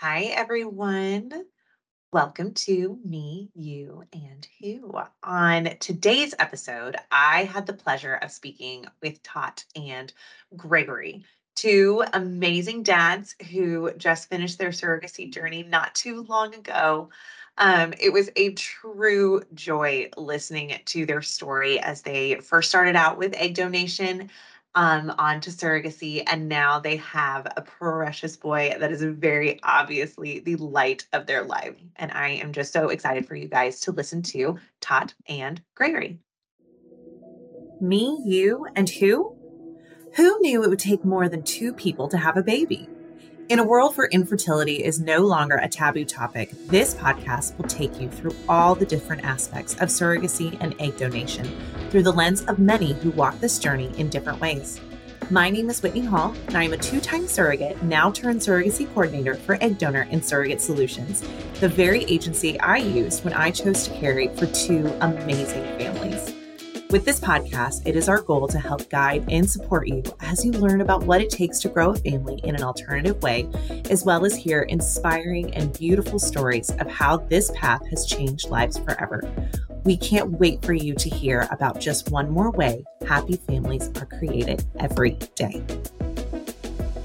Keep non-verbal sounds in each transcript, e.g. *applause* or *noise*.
Hi, everyone. Welcome to Me, You, and Who. On today's episode, I had the pleasure of speaking with Tot and Gregory, two amazing dads who just finished their surrogacy journey not too long ago. Um, it was a true joy listening to their story as they first started out with egg donation um, onto surrogacy, and now they have a precious boy that is very obviously the light of their life. And I am just so excited for you guys to listen to Tot and Gregory. Me, you, and who? Who knew it would take more than two people to have a baby? In a world where infertility is no longer a taboo topic, this podcast will take you through all the different aspects of surrogacy and egg donation through the lens of many who walk this journey in different ways. My name is Whitney Hall, and I am a two time surrogate, now turned surrogacy coordinator for Egg Donor and Surrogate Solutions, the very agency I used when I chose to carry for two amazing families. With this podcast, it is our goal to help guide and support you as you learn about what it takes to grow a family in an alternative way, as well as hear inspiring and beautiful stories of how this path has changed lives forever. We can't wait for you to hear about just one more way happy families are created every day.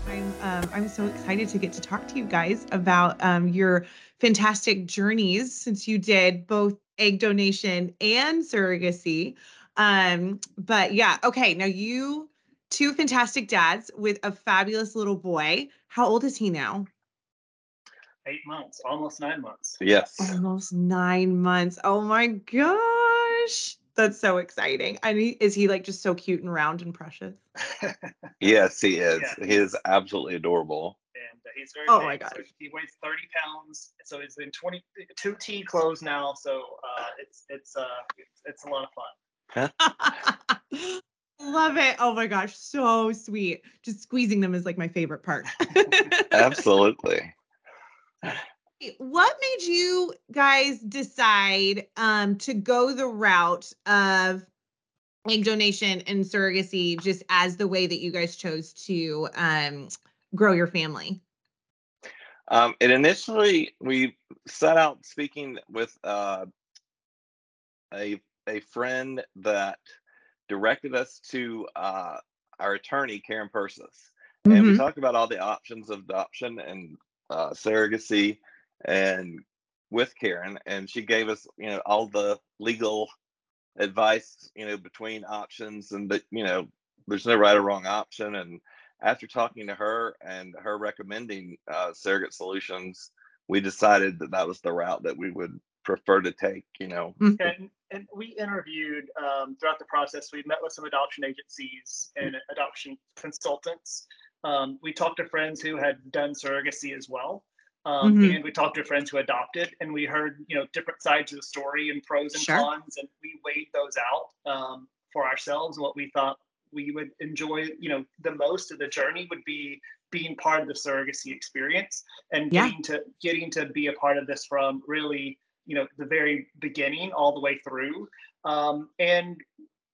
I'm um, I'm so excited to get to talk to you guys about um, your fantastic journeys since you did both egg donation and surrogacy. Um, but yeah, okay. Now you two fantastic dads with a fabulous little boy. How old is he now? Eight months, almost nine months. Yes. Almost nine months. Oh my gosh. That's so exciting. I mean, is he like just so cute and round and precious? *laughs* yes, he is. Yeah. He is absolutely adorable. And uh, he's very Oh big. my So gosh. he weighs 30 pounds. So he's in 22 T clothes now. So uh, it's it's uh it's, it's a lot of fun. *laughs* Love it. Oh my gosh, so sweet. Just squeezing them is like my favorite part. *laughs* Absolutely. what made you guys decide um to go the route of egg donation and surrogacy just as the way that you guys chose to um grow your family? Um, and initially, we set out speaking with uh, a a friend that directed us to uh, our attorney, Karen Persis, and we Mhm. talked about all the options of adoption and uh, surrogacy, and with Karen, and she gave us, you know, all the legal advice, you know, between options, and that, you know, there's no right or wrong option, and after talking to her and her recommending uh, surrogate solutions, we decided that that was the route that we would prefer to take. You know, Mhm. And we interviewed um, throughout the process. We met with some adoption agencies and adoption consultants. Um, we talked to friends who had done surrogacy as well. Um, Mhm. And we talked to friends who adopted, and we heard you know different sides of the story and pros and Sure. cons, and we weighed those out um, for ourselves. What we thought we would enjoy, you know, the most of the journey would be being part of the surrogacy experience and Yeah. getting to getting to be a part of this from really you know the very beginning all the way through. Um, and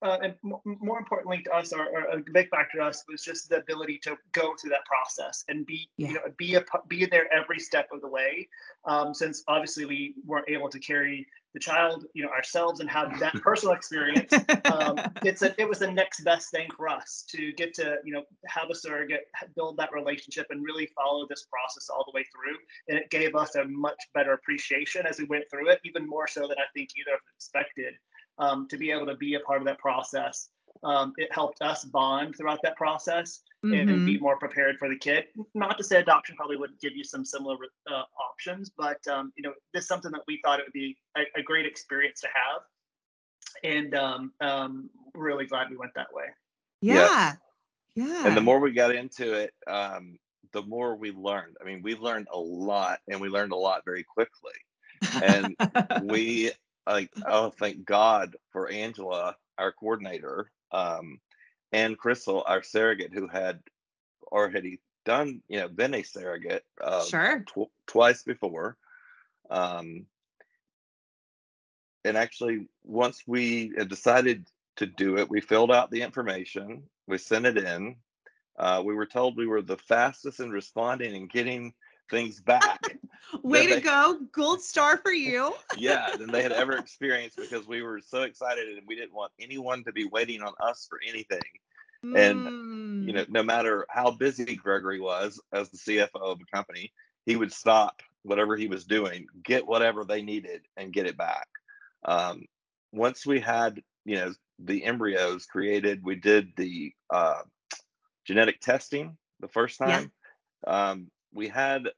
uh, and m- more importantly to us or, or a big factor to us was just the ability to go through that process and be Yeah. you know be a be there every step of the way. Um, since obviously we weren't able to carry the child you know ourselves and have that *laughs* personal experience um, *laughs* it's a, it was the next best thing for us to get to you know have a surrogate build that relationship and really follow this process all the way through. And it gave us a much better appreciation as we went through it even more so than i think either of us expected um, to be able to be a part of that process um, it helped us bond throughout that process and, and be more prepared for the kid not to say adoption probably wouldn't give you some similar uh, options but um, you know this is something that we thought it would be a, a great experience to have and um, um, really glad we went that way. Yeah. Yeah. and the more we got into it, um, the more we learned. I mean, we learned a lot, and we learned a lot very quickly. and *laughs* we like *laughs* oh thank god for angela our coordinator um and crystal our surrogate who had already done you know been a surrogate uh, sure. tw- twice before um and actually once we decided to do it we filled out the information we sent it in uh, we were told we were the fastest in responding and getting things back. Way to they- go. Gold star for you. *laughs* yeah, than they had ever *laughs* experienced because we were so excited and we didn't want anyone to be waiting on us for anything. And, You know, Mm. no matter how busy Gregory was as the CFO of a company, he would stop whatever he was doing, get whatever they needed, and get it back. Um, once we had, you know, the embryos created, we did the uh, genetic testing the first Yeah. time. Um, we had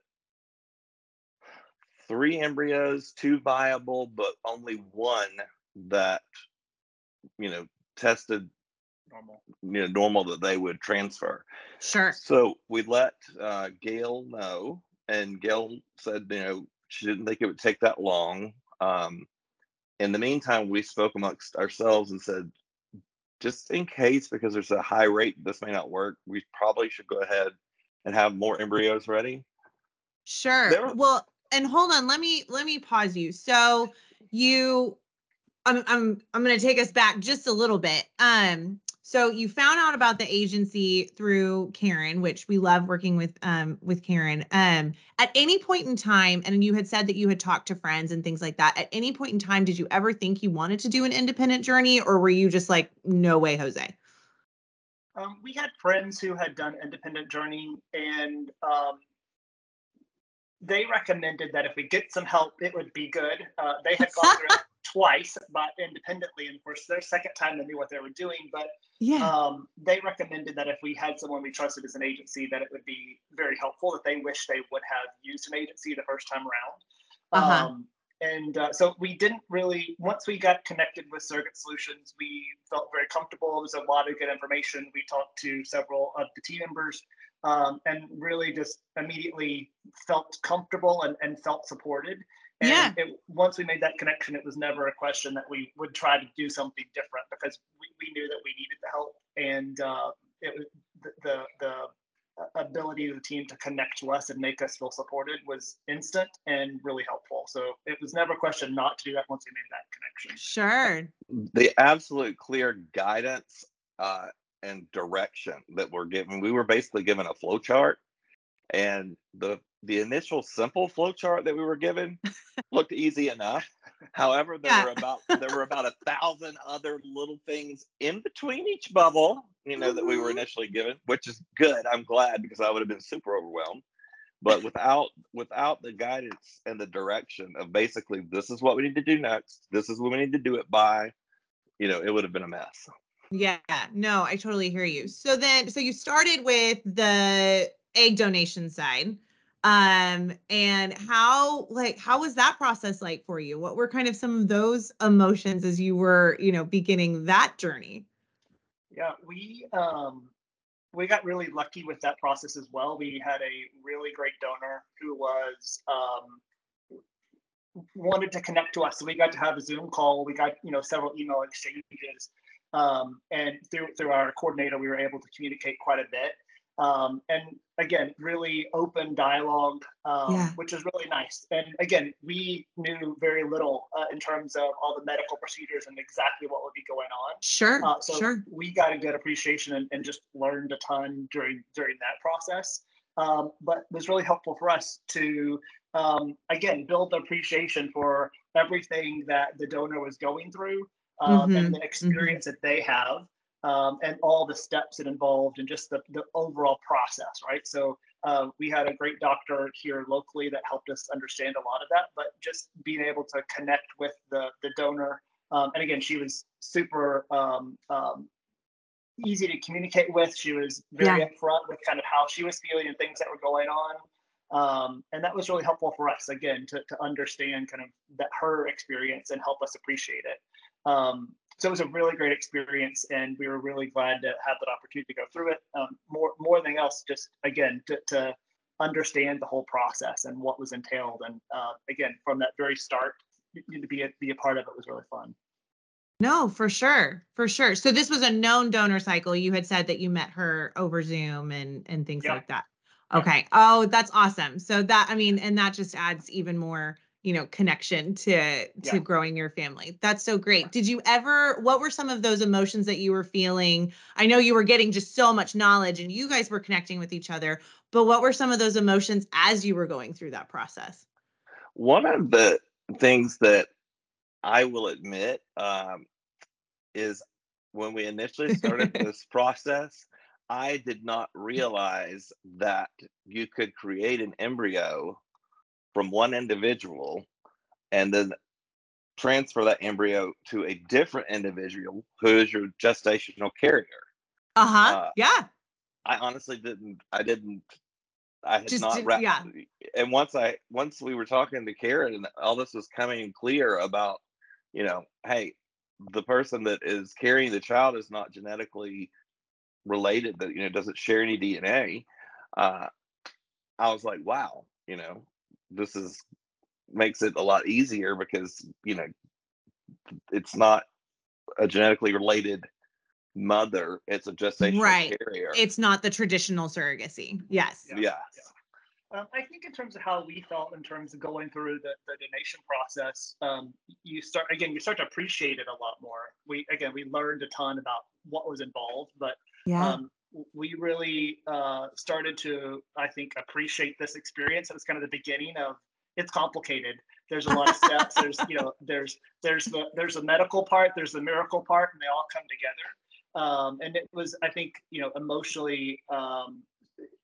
three embryos, two viable, but only one that, you know, tested Normal. you know normal that they would transfer. Sure. So we let uh, Gail know, and Gail said, you know, she didn't think it would take that long. Um, in the meantime, we spoke amongst ourselves and said, just in case, because there's a high rate this may not work, we probably should go ahead and have more embryos ready. Sure. Were- Well, and hold on, let me let me pause you. So you I'm I'm I'm to take us back just a little bit. Um so you found out about the agency through Karen, which we love working with um with Karen. Um at any point in time and you had said that you had talked to friends and things like that. At any point in time did you ever think you wanted to do an independent journey or were you just like no way, Jose? Um, we had friends who had done independent journey, and um, they recommended that if we get some help, it would be good. Uh, they had gone through *laughs* it twice, but independently, and for their second time, they knew what they were doing. But Yeah. um, they recommended that if we had someone we trusted as an agency, that it would be very helpful. That they wish they would have used an agency the first time around. Uh-huh. Um, and uh, so we didn't really. Once we got connected with Surrogate Solutions, we felt very comfortable. There was a lot of good information. We talked to several of the team members, um, and really just immediately felt comfortable and, and felt supported. And Yeah. it, once we made that connection, it was never a question that we would try to do something different because we, we knew that we needed the help and uh, it was the, the the ability of the team to connect to us and make us feel supported was instant and really helpful. So it was never a question not to do that once we made that connection. Sure. The absolute clear guidance uh, and direction that we're given. We were basically given a flow chart, and the the initial simple flow chart that we were given *laughs* looked easy enough. However, there Yeah. were about there were about a *laughs* thousand other little things in between each bubble, you know, that we were Mhm. initially given, which is good. I'm glad because I would have been super overwhelmed. But without without the guidance and the direction of basically this is what we need to do next, this is when we need to do it by, you know, it would have been a mess. Yeah, no, I totally hear you. So then, so you started with the egg donation side. Um, and how like how was that process like for you? What were kind of some of those emotions as you were, you know, beginning that journey? Yeah, we um, we got really lucky with that process as well. We had a really great donor who was um, wanted to connect to us, so we got to have a Zoom call. We got you know several email exchanges, um, and through through our coordinator, we were able to communicate quite a bit. Um, and again, really open dialogue, um, Yeah. which is really nice. And again, we knew very little uh, in terms of all the medical procedures and exactly what would be going on. Sure, Uh, so sure. we got a good appreciation and, and just learned a ton during during that process. Um, but it was really helpful for us to um, again build the appreciation for everything that the donor was going through um, Mhm, and the experience that they have um, and all the steps it involved and just the, the overall process, right? So uh, we had a great doctor here locally that helped us understand a lot of that, but just being able to connect with the the donor um, and again, she was super um, um, easy to communicate with. She was very Yeah. upfront with kind of how she was feeling and things that were going on. Um, and that was really helpful for us, again, to, to understand kind of that her experience and help us appreciate it. Um, so it was a really great experience, and we were really glad to have that opportunity to go through it. Um, more, more than else, just again to, to understand the whole process and what was entailed. And uh, again, from that very start, to be a, be a part of it was really fun. No, for sure. For sure. So this was a known donor cycle. You had said that you met her over Zoom and and things Yeah. like that. Yeah. Okay. Oh, that's awesome. So that I mean, and that just adds even more, you know connection to to Yeah. growing your family. That's so great. Did you ever what were some of those emotions that you were feeling? I know you were getting just so much knowledge and you guys were connecting with each other but what were some of those emotions as you were going through that process? One of the things that I will admit um, is when we initially started *laughs* this process, I did not realize that you could create an embryo from one individual and then transfer that embryo to a different individual who is your gestational carrier. uh-huh Uh, yeah I honestly didn't. I didn't. I had Just not. didn't- wrapped, yeah. And once I once we were talking to Karen, and all this was coming clear about, you know, hey, the person that is carrying the child is not genetically related. That you know doesn't share any DNA. Uh, I was like, wow, you know, this is makes it a lot easier because you know it's not a genetically related mother; it's a gestational Right. carrier. it's not the traditional surrogacy yes Yeah. yeah. Um, I think in terms of how we felt in terms of going through the, the donation process, um, you start again, you start to appreciate it a lot more. We again, we learned a ton about what was involved, but yeah um, w- we really uh, started to, I think, appreciate this experience. It was kind of the beginning of it's complicated. There's a lot of steps. There's you know, *laughs* there's there's the there's the medical part, there's the miracle part, and they all come together. Um, and it was, I think, you know, emotionally um,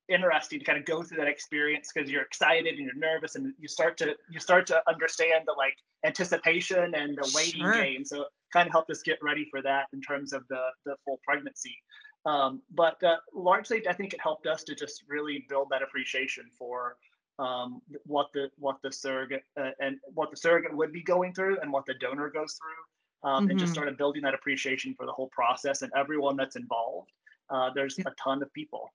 interesting to kind of go through that experience because you're excited and you're nervous and you start to you start to understand the like anticipation and the waiting Sure. game so it kind of helped us get ready for that in terms of the the full pregnancy um, but uh, largely i think it helped us to just really build that appreciation for um, what the what the surrogate uh, and what the surrogate would be going through and what the donor goes through um, and just Mhm. started building that appreciation for the whole process and everyone that's involved. Uh, there's a ton of people.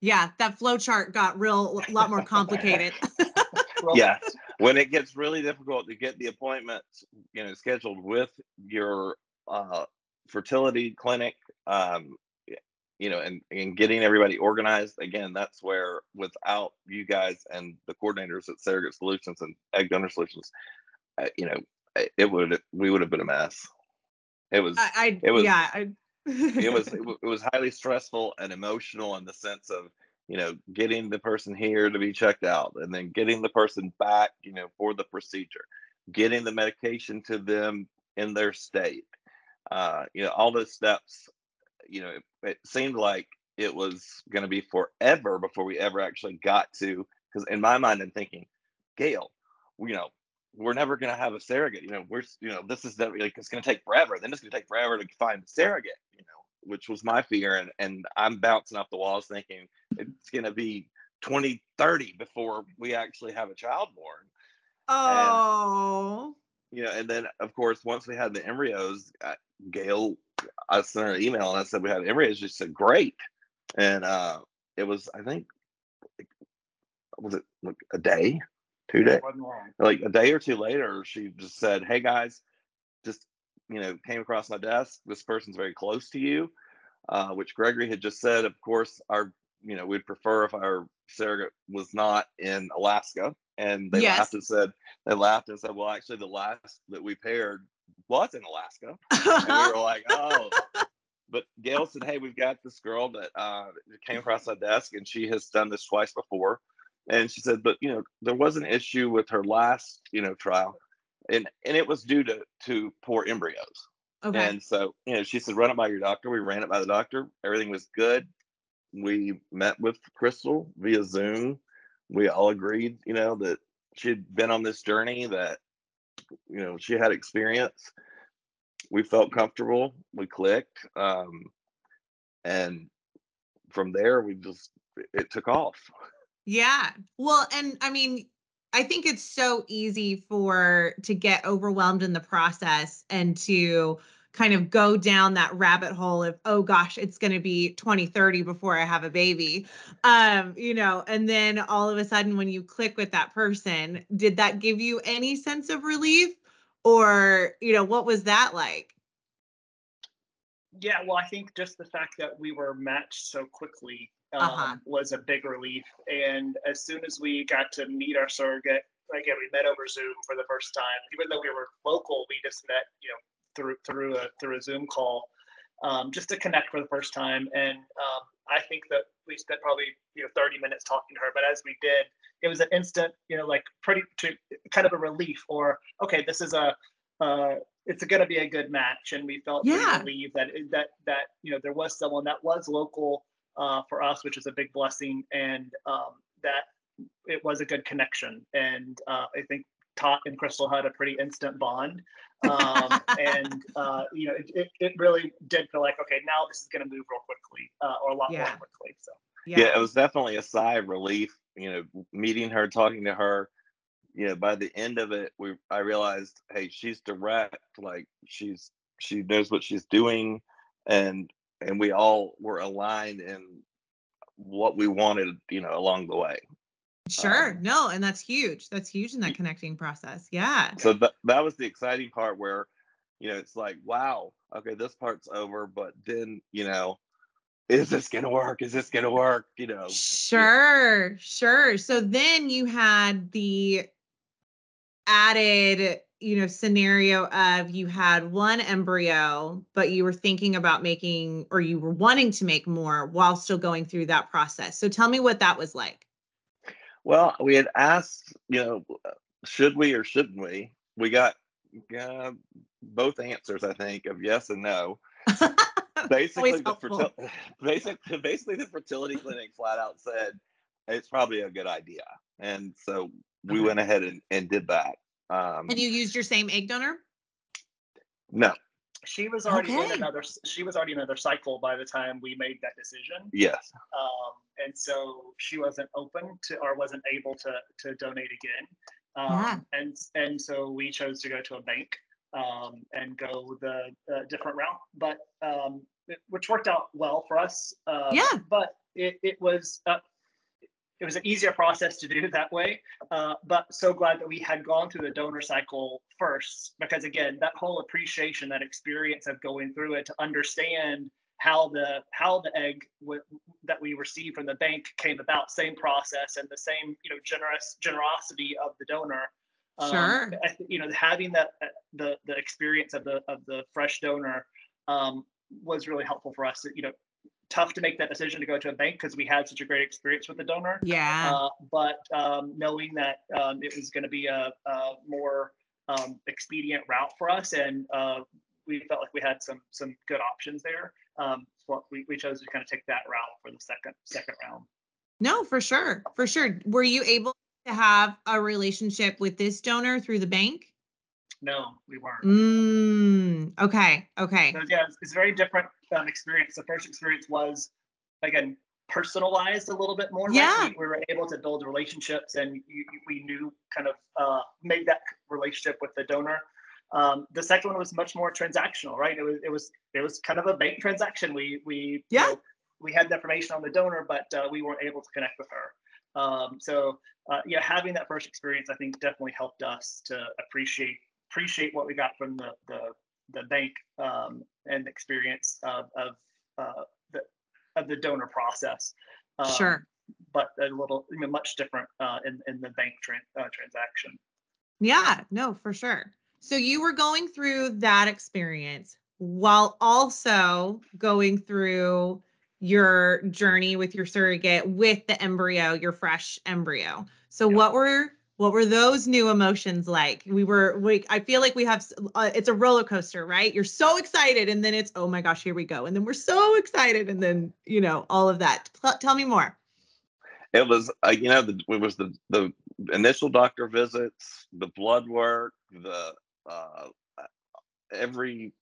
Yeah that flow chart got real a lot more complicated. *laughs* *laughs* Well, yeah when it gets really difficult to get the appointments you know scheduled with your uh fertility clinic um y- you know and and getting everybody organized again that's where without you guys and the coordinators at surrogate solutions and egg donor solutions uh, you know it- would we would have been a mess. It was I, I It was- yeah I, it was *laughs* it, it was highly stressful and emotional in the sense of you know getting the person here to be checked out and then getting the person back you know for the procedure getting the medication to them in their state uh you know all those steps you know it, it seemed like it was going to be forever before we ever actually got to because in my mind i'm thinking gail you know we're never going to have a surrogate. You know, we're you know this is never like it's going to take forever. Then it's going to take forever to find the surrogate. You know, which was my fear, and and I'm bouncing off the walls thinking it's going to be 2030 before we actually have a child born. oh You know, and then of course once we had the embryos, Gail, I sent her an email and I said we had embryos. She said great, and uh it was I think was it like a day, two days like a day or two later, she just said, "Hey guys, just you know, came across my desk. This person's very close to you," uh, which Gregory had just said. Of course, our you know we'd prefer if our surrogate was not in Alaska, and they Yes. laughed and said they laughed and said, "Well, actually, the last that we paired was in Alaska," and we were *laughs* like, "Oh." But Gail said, "Hey, we've got this girl that uh, came across my desk, and she has done this twice before." And she said, "But you know, there was an issue with her last, you know, trial, and and it was due to to poor embryos. okay And so, you know, she said, run it by your doctor. We ran it by the doctor. Everything was good. We met with Crystal via Zoom. We all agreed, you know, that she'd been on this journey, that, you know, she had experience. We felt comfortable. We clicked. Um, and from there, we just, it took off. Yeah. Well, and I mean, I think it's so easy for to get overwhelmed in the process and to kind of go down that rabbit hole of oh gosh it's going to be 2030 before i have a baby um you know and then all of a sudden when you click with that person did that give you any sense of relief or you know what was that like Yeah, well, I think just the fact that we were matched so quickly um, Uh-huh. was a big relief. And as soon as we got to meet our surrogate, again, we met over Zoom for the first time. Even though we were local, we just met, you know, through through a through a Zoom call, um, just to connect for the first time. And um, I think that we spent probably you know 30 minutes talking to her. But as we did, it was an instant, you know, like pretty to, kind of a relief. Or okay, this is a uh, it's going to be a good match, and we felt Yeah. relieved that that that you know there was someone that was local uh, for us, which is a big blessing, and um, that it was a good connection. And uh, I think Tot and Crystal had a pretty instant bond, um, and uh, you know it, it, it really did feel like okay, now this is going to move real quickly, uh, or a lot Yeah. more quickly. So yeah. it was definitely a sigh of relief you know meeting her talking to her you know by the end of it we i realized hey she's direct like she's she knows what she's doing and and we all were aligned in what we wanted you know along the way Sure. Um, no, and that's huge. That's huge in that connecting process. Yeah. so that, that was the exciting part where you know it's like wow okay this part's over but then you know is this gonna work is this gonna work you know Sure, sure. So then you had the added, you know, scenario of you had one embryo, but you were thinking about making or you were wanting to make more while still going through that process. So tell me what that was like. Well, we had asked, you know, should we or shouldn't we? We got uh, both answers, I think, of yes and no. *laughs* Basically, the fertil- *laughs* basically, basically the fertility clinic flat out said it's probably a good idea, and so we Okay. went ahead and, and did that. Um, And you used your same egg donor? no, she was already Okay. in another. She was already in another cycle by the time we made that decision. yes, um, and so she wasn't open to or wasn't able to to donate again. Um, Yeah. And and so we chose to go to a bank um, and go the uh, different route, but um, it- which worked out well for us. Uh, Yeah. But it it was. Uh, it was an easier process to do that way, uh, but so glad that we had gone through the donor cycle first, because again, that whole appreciation, that experience of going through it to understand how the how the egg w- that we received from the bank came about same process and the same you know generous generosity of the donor Um, Sure. I you know having that uh, the the experience of the of the fresh donor um, was really helpful for us you know tough to make that decision to go to a bank because we had such a great experience with the donor Yeah. uh, but um, knowing that um, it was going to be a, a more um, expedient route for us, and uh, we felt like we had some some good options there. Um, so we, we chose to kind of take that route for the second second round. No, for sure. For sure. Were you able to have a relationship with this donor through the bank? No, we weren't. Mm, okay. Okay. So yeah, it's, it's very different um, experience. The first experience was again personalized a little bit more. right? Yeah. We, we were able to build relationships, and you, you- we knew kind of uh, made that relationship with the donor. Um, the second one was much more transactional, right? It was it was it was kind of a bank transaction. We we you Yeah. know, we had the information on the donor, but uh, we weren't able to connect with her. Um, so uh, yeah, having that first experience, I think, definitely helped us to appreciate appreciate what we got from the the, the bank um, and experience of of uh, the of the donor process. Um, Sure. But a little, I mean, much different uh, in in the bank tran- uh, transaction. Yeah, no, for sure. So you were going through that experience while also going through your journey with your surrogate with the embryo, your fresh embryo. So Yeah. what were what were those new emotions like? We were we I feel like we have uh, it's a roller coaster, right? You're so excited and then it's oh my gosh, here we go. And then we're so excited and then, you know, all of that. Tell- tell me more. it was uh, you know the, it was the the initial doctor visits the blood work the uh everything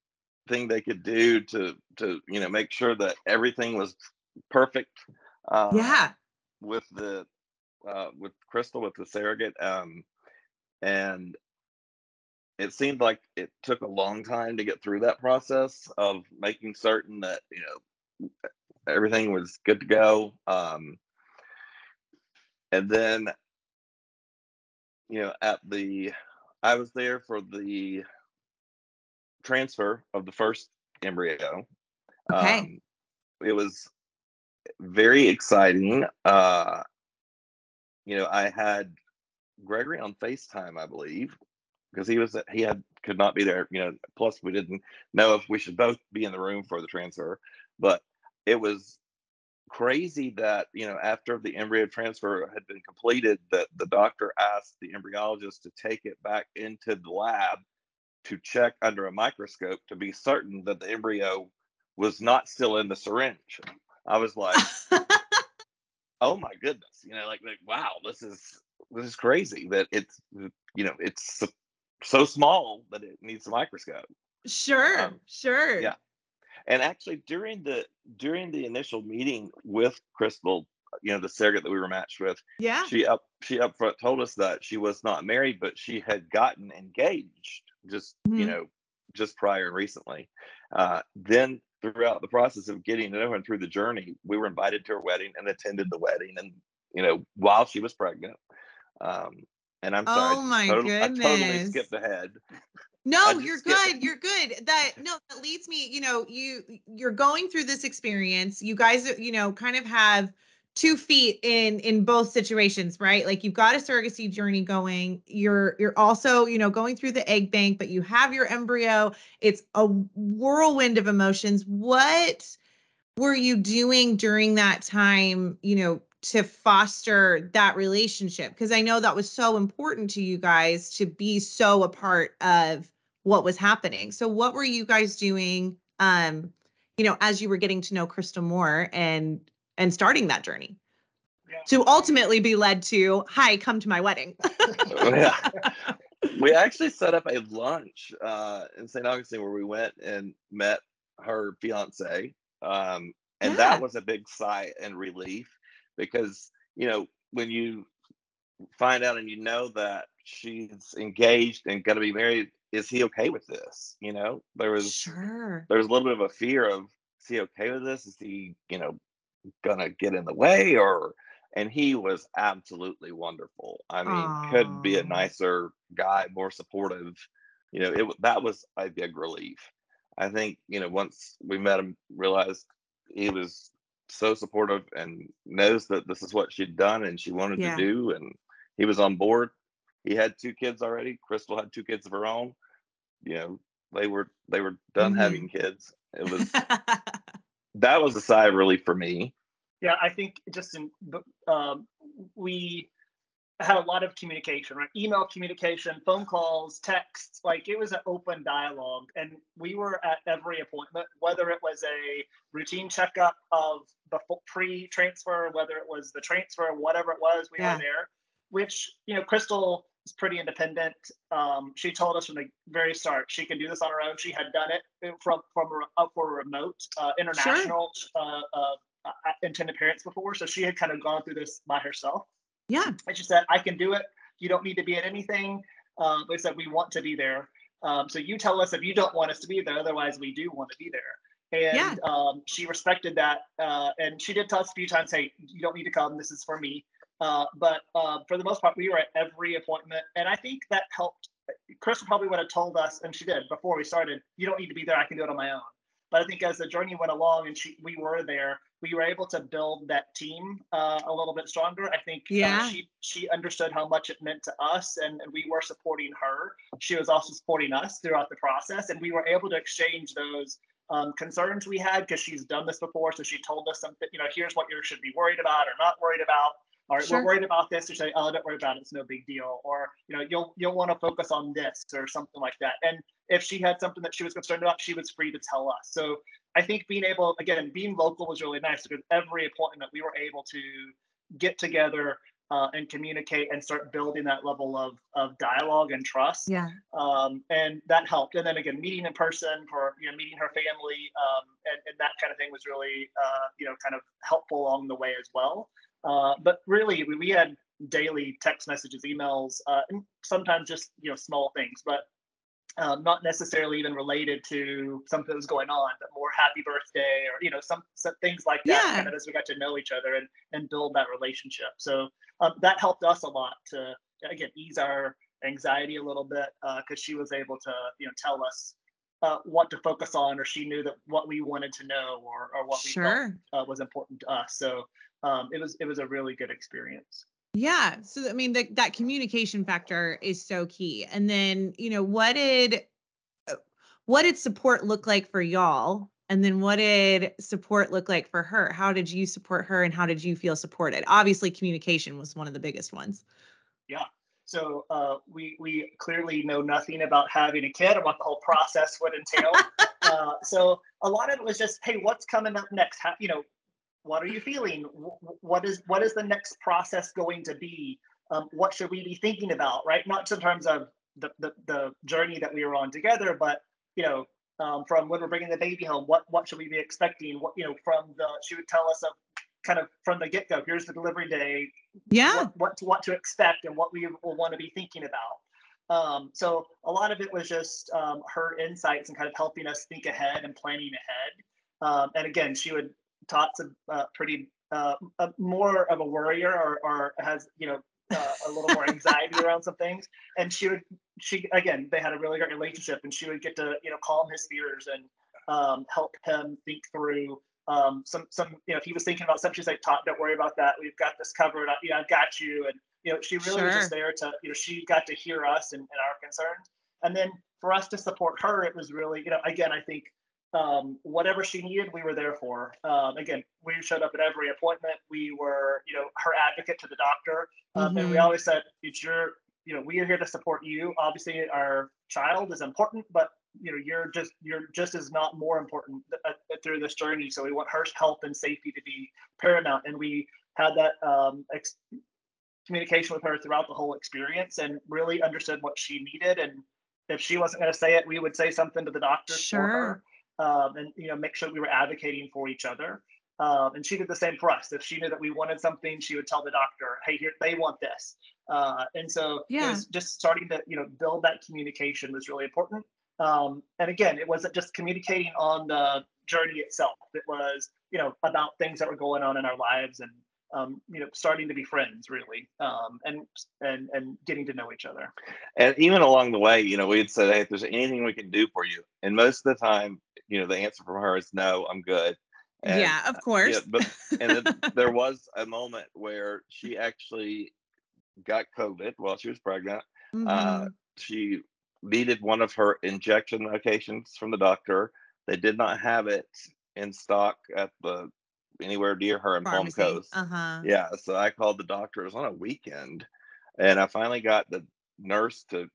they could do to to you know make sure that everything was perfect uh yeah. with the uh with crystal with the surrogate um and it seemed like it took a long time to get through that process of making certain that you know everything was good to go um and then you know at the i was there for the transfer of the first embryo Okay. um, it was very exciting uh you know i had Gregory on FaceTime, I believe, because he was he had could not be there. You know, plus we didn't know if we should both be in the room for the transfer, but it was crazy that you know after the embryo transfer had been completed that the doctor asked the embryologist to take it back into the lab to check under a microscope to be certain that the embryo was not still in the syringe i was like *laughs* oh my goodness you know like, like wow this is this is crazy that it's you know it's so, small that it needs a microscope Sure, um, sure. Yeah. And actually, during the during the initial meeting with Crystal, you know, the surrogate that we were matched with, yeah, she up she up front told us that she was not married, but she had gotten engaged just mm-hmm. you know just prior and recently. Uh, then throughout the process of getting to know her and through the journey, we were invited to her wedding and attended the wedding, and you know, while she was pregnant. Um, and I'm sorry, oh my totally, goodness. I totally skipped ahead. No, you're good. You're good. That no, that leads me, you know, you you're going through this experience. You guys, you know, kind of have two feet in in both situations, right? Like you've got a surrogacy journey going. You're you're also, you know, going through the egg bank, but you have your embryo. It's a whirlwind of emotions. What were you doing during that time, you know, to foster that relationship because i know that was so important to you guys to be so a part of what was happening. So what were you guys doing um you know as you were getting to know Crystal more and and starting that journey? Yeah. To ultimately be led to, "Hi, come to my wedding." *laughs* Oh, yeah. We actually set up a lunch uh in St. Augustine where we went and met her fiance. Um and yeah. that was a big sigh and relief because, you know, when you find out and you know that she's engaged and going to be married is he okay with this? You know, there was sure there was a little bit of a fear of is he okay with this? Is he, you know, gonna get in the way or and he was absolutely wonderful. I mean, Aww. couldn't be a nicer guy, more supportive. You know, it that was a big relief. I think, you know, once we met him, realized he was so supportive and knows that this is what she'd done and she wanted yeah. to do and he was on board he had two kids already. Crystal had two kids of her own. You know, they were they were done mm-hmm. having kids. It *laughs* was that was a sigh of relief for me. Yeah, I think just in um, we had a lot of communication, right? Email communication, phone calls, texts. Like it was an open dialogue, and we were at every appointment, whether it was a routine checkup of the pre-transfer, whether it was the transfer, whatever it was, we yeah. were there. Which you know, Crystal is pretty independent. Um, she told us from the very start she can do this on her own. She had done it from from up for a remote uh, international sure. uh, uh, intended parents before, so she had kind of gone through this by herself. Yeah, and she said, "I can do it. You don't need to be at anything." Um, they said, "We want to be there." Um, so you tell us if you don't want us to be there. Otherwise, we do want to be there. And yeah. um, she respected that. Uh, and she did tell us a few times, hey, you don't need to come. This is for me. Uh, but uh, for the most part, we were at every appointment, and I think that helped. Chris probably would have told us, and she did before we started. You don't need to be there. I can do it on my own. But I think as the journey went along, and she, we were there, we were able to build that team uh, a little bit stronger. I think uh, she she understood how much it meant to us, and, and we were supporting her. She was also supporting us throughout the process, and we were able to exchange those um, concerns we had because she's done this before. So she told us something, you know, here's what you should be worried about or not worried about or sure. we're worried about this, you say, oh, don't worry about it, it's no big deal. Or, you know, you'll you'll want to focus on this or something like that. And if she had something that she was concerned about, she was free to tell us. So I think being able, again, being local was really nice because every appointment we were able to get together uh, and communicate and start building that level of, of dialogue and trust. Yeah. Um, and that helped. And then again, meeting in person for, you know, meeting her family um, and, and that kind of thing was really, uh, you know, kind of helpful along the way as well. Uh, but really, we, we had daily text messages, emails, uh, and sometimes just you know small things, but um, not necessarily even related to something that was going on, but more happy birthday or you know some, some things like that. Yeah. Kind of as we got to know each other and and build that relationship. So um, that helped us a lot to again ease our anxiety a little bit because uh, she was able to you know tell us uh, what to focus on, or she knew that what we wanted to know, or or what we sure. felt uh, was important to us. So um, it was it was a really good experience. Yeah. So I mean the, that communication factor is so key. And then, you know, what did uh, what did support look like for y'all? And then what did support look like for her? How did you support her and how did you feel supported? Obviously communication was one of the biggest ones. Yeah. So uh, we we clearly know nothing about having a kid what the whole process would entail. *laughs* uh, so a lot of it was just, hey, what's coming up next? How, you know, what are you feeling? What is what is the next process going to be? Um, what should we be thinking about? Right, not just in terms of the, the the journey that we were on together, but you know, um, from when we're bringing the baby home, what what should we be expecting? What you know, from the she would tell us of kind of from the get go. Here's the delivery day. Yeah. What, what to what to expect and what we will want to be thinking about. Um, so a lot of it was just um, her insights and kind of helping us think ahead and planning ahead. Um, and again, she would Todd's a, uh, pretty uh, a, more of a worrier or, or has you know uh, a little more *laughs* anxiety around some things. And she would she again they had a really great relationship and she would get to you know calm his fears and um, help him think through um, some some you know if he was thinking about something she's like Todd don't worry about that. We've got this covered. You know I've got you. And you know she really sure. was just there to you know she got to hear us and, and our concerns. And then for us to support her it was really you know again I think um, whatever she needed, we were there for. Um, again, we showed up at every appointment. We were, you know, her advocate to the doctor, um, mm-hmm. and we mm-hmm. always said, "It's your, you know, we are here to support you. Obviously, our child is important, but you know, you're just you're just as not more important th- through this journey. So we want her health and safety to be paramount, and we had that um, ex- communication with her throughout the whole experience, and really understood what she needed and if she wasn't going to say it, we would say something to the doctor sure. Um, and you know make sure we were advocating for each other. Um, and she did the same for us. If she knew that we wanted something, she would tell the doctor, "Hey, here they want this." Uh, and so yeah. it was just starting to you know build that communication was really important. Um, and again, it wasn't just communicating on the journey itself. It was you know about things that were going on in our lives and um, you know, starting to be friends really, um, and and and getting to know each other. And even along the way, you know, we'd said, "Hey, if there's anything we can do for you," and most of the time, you know, the answer from her is no, I'm good. And, yeah, of course. Yeah, but and *laughs* there was a moment where she actually got COVID while she was pregnant. Uh, mm-hmm. Uh, she needed one of her injection medications from the doctor. They did not have it in stock at the anywhere near her in Pharmacy. Palm Coast. Uh-huh. Yeah, so I called the doctor. It was on a weekend, and I finally got the nurse to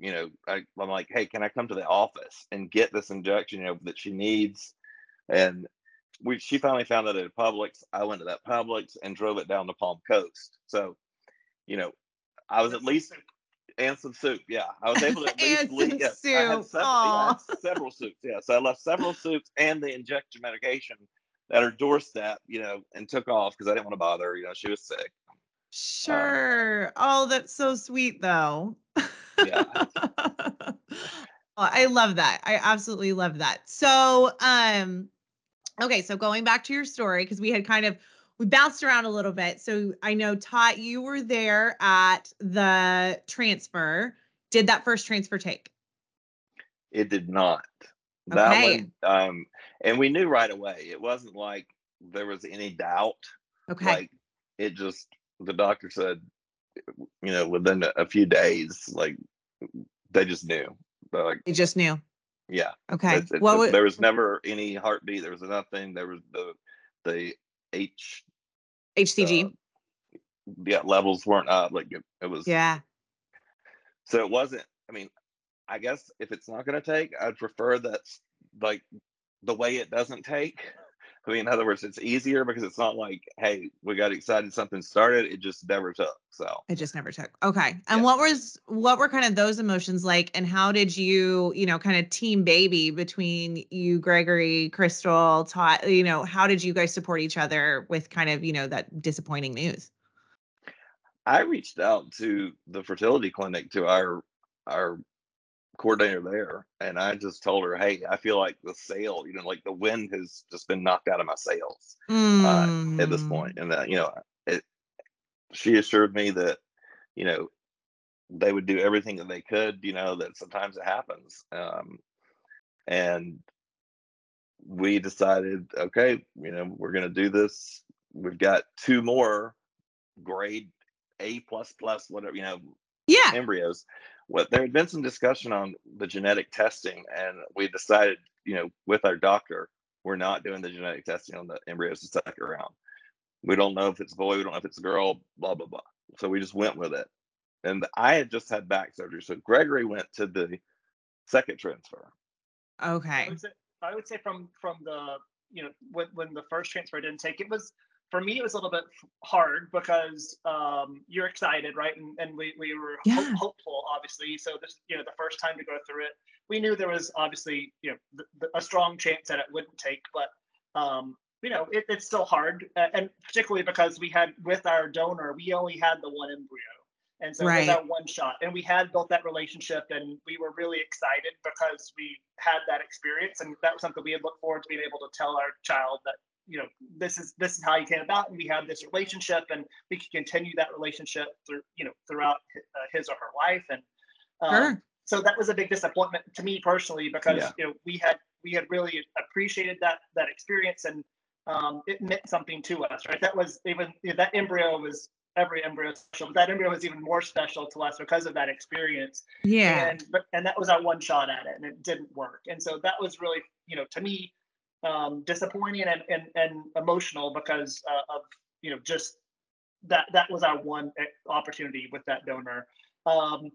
you know, I, am like, hey, can I come to the office and get this injection, you know, that she needs? And we, she finally found it at Publix. I went to that Publix and drove it down to Palm Coast. So, you know, I was at least and some soup. Yeah, I was able to at *laughs* least leave. Yes, soup. I had several, yeah, several soups. Yeah, so I left several soups and the injection medication at her doorstep. You know, and took off because I didn't want to bother her. You know, she was sick. Sure. Uh, oh, that's so sweet, though. Yeah. *laughs* I love that. I absolutely love that. So, um, okay, so going back to your story, because we had kind of we bounced around a little bit. So I know Todd, you were there at the transfer. Did that first transfer take? It did not. That okay. one, um, and we knew right away. It wasn't like there was any doubt. Okay. Like it just the doctor said you know, within a few days, like they just knew. Like they just knew. Yeah. Okay. It's, it's, well, there was never any heartbeat. There was nothing. There was the the H HCG. Uh, yeah, levels weren't up. Like it, it was. Yeah. So it wasn't. I mean, I guess if it's not going to take, I'd prefer that like the way it doesn't take I mean, in other words, it's easier because it's not like, hey, we got excited, something started. It just never took. So it just never took. Okay. And yeah. what was what were kind of those emotions like, and how did you, you know, kind of team baby between you, Gregory, Crystal, Todd? You know, how did you guys support each other with kind of, you know, that disappointing news? I reached out to the fertility clinic to our our coordinator there, and I just told her, "Hey, I feel like the sail, you know, like the wind has just been knocked out of my sails mm. uh, at this point." And that, you know, it, she assured me that, you know, they would do everything that they could. You know, that sometimes it happens, um, and we decided, okay, you know, we're going to do this. We've got two more grade A plus plus whatever you know Yeah. embryos. What there had been some discussion on the genetic testing, and we decided, you know, with our doctor, we're not doing the genetic testing on the embryos the second round. We don't know if it's a boy, we don't know if it's a girl, blah blah blah. So we just went with it. And I had just had back surgery, so Gregory went to the second transfer. I Okay. would say, I would say from from the you know when when the first transfer didn't take it was for me it was a little bit hard because um, you're excited right and, and we, we were ho- Yeah. hopeful obviously so this you know the first time to go through it we knew there was obviously you know a strong chance that it wouldn't take but um, you know it, it's still hard uh, and particularly because we had with our donor we only had the one embryo and so it was Right. our one shot and we had built that relationship and we were really excited because we had that experience and that was something we had looked forward to being able to tell our child that you know this is this is how you came about and we have this relationship and we can continue that relationship through you know throughout uh, his or her life and um, Sure. so that was a big disappointment to me personally because Yeah. you know we had we had really appreciated that that experience and um, it meant something to us right that was even you know, that embryo was every embryo is special but that embryo was even more special to us because of that experience Yeah. and but and that was our one shot at it and it didn't work and so that was really you know to me um disappointing and and, and emotional because uh, of you know just that that was our one eh, opportunity with that donor. Um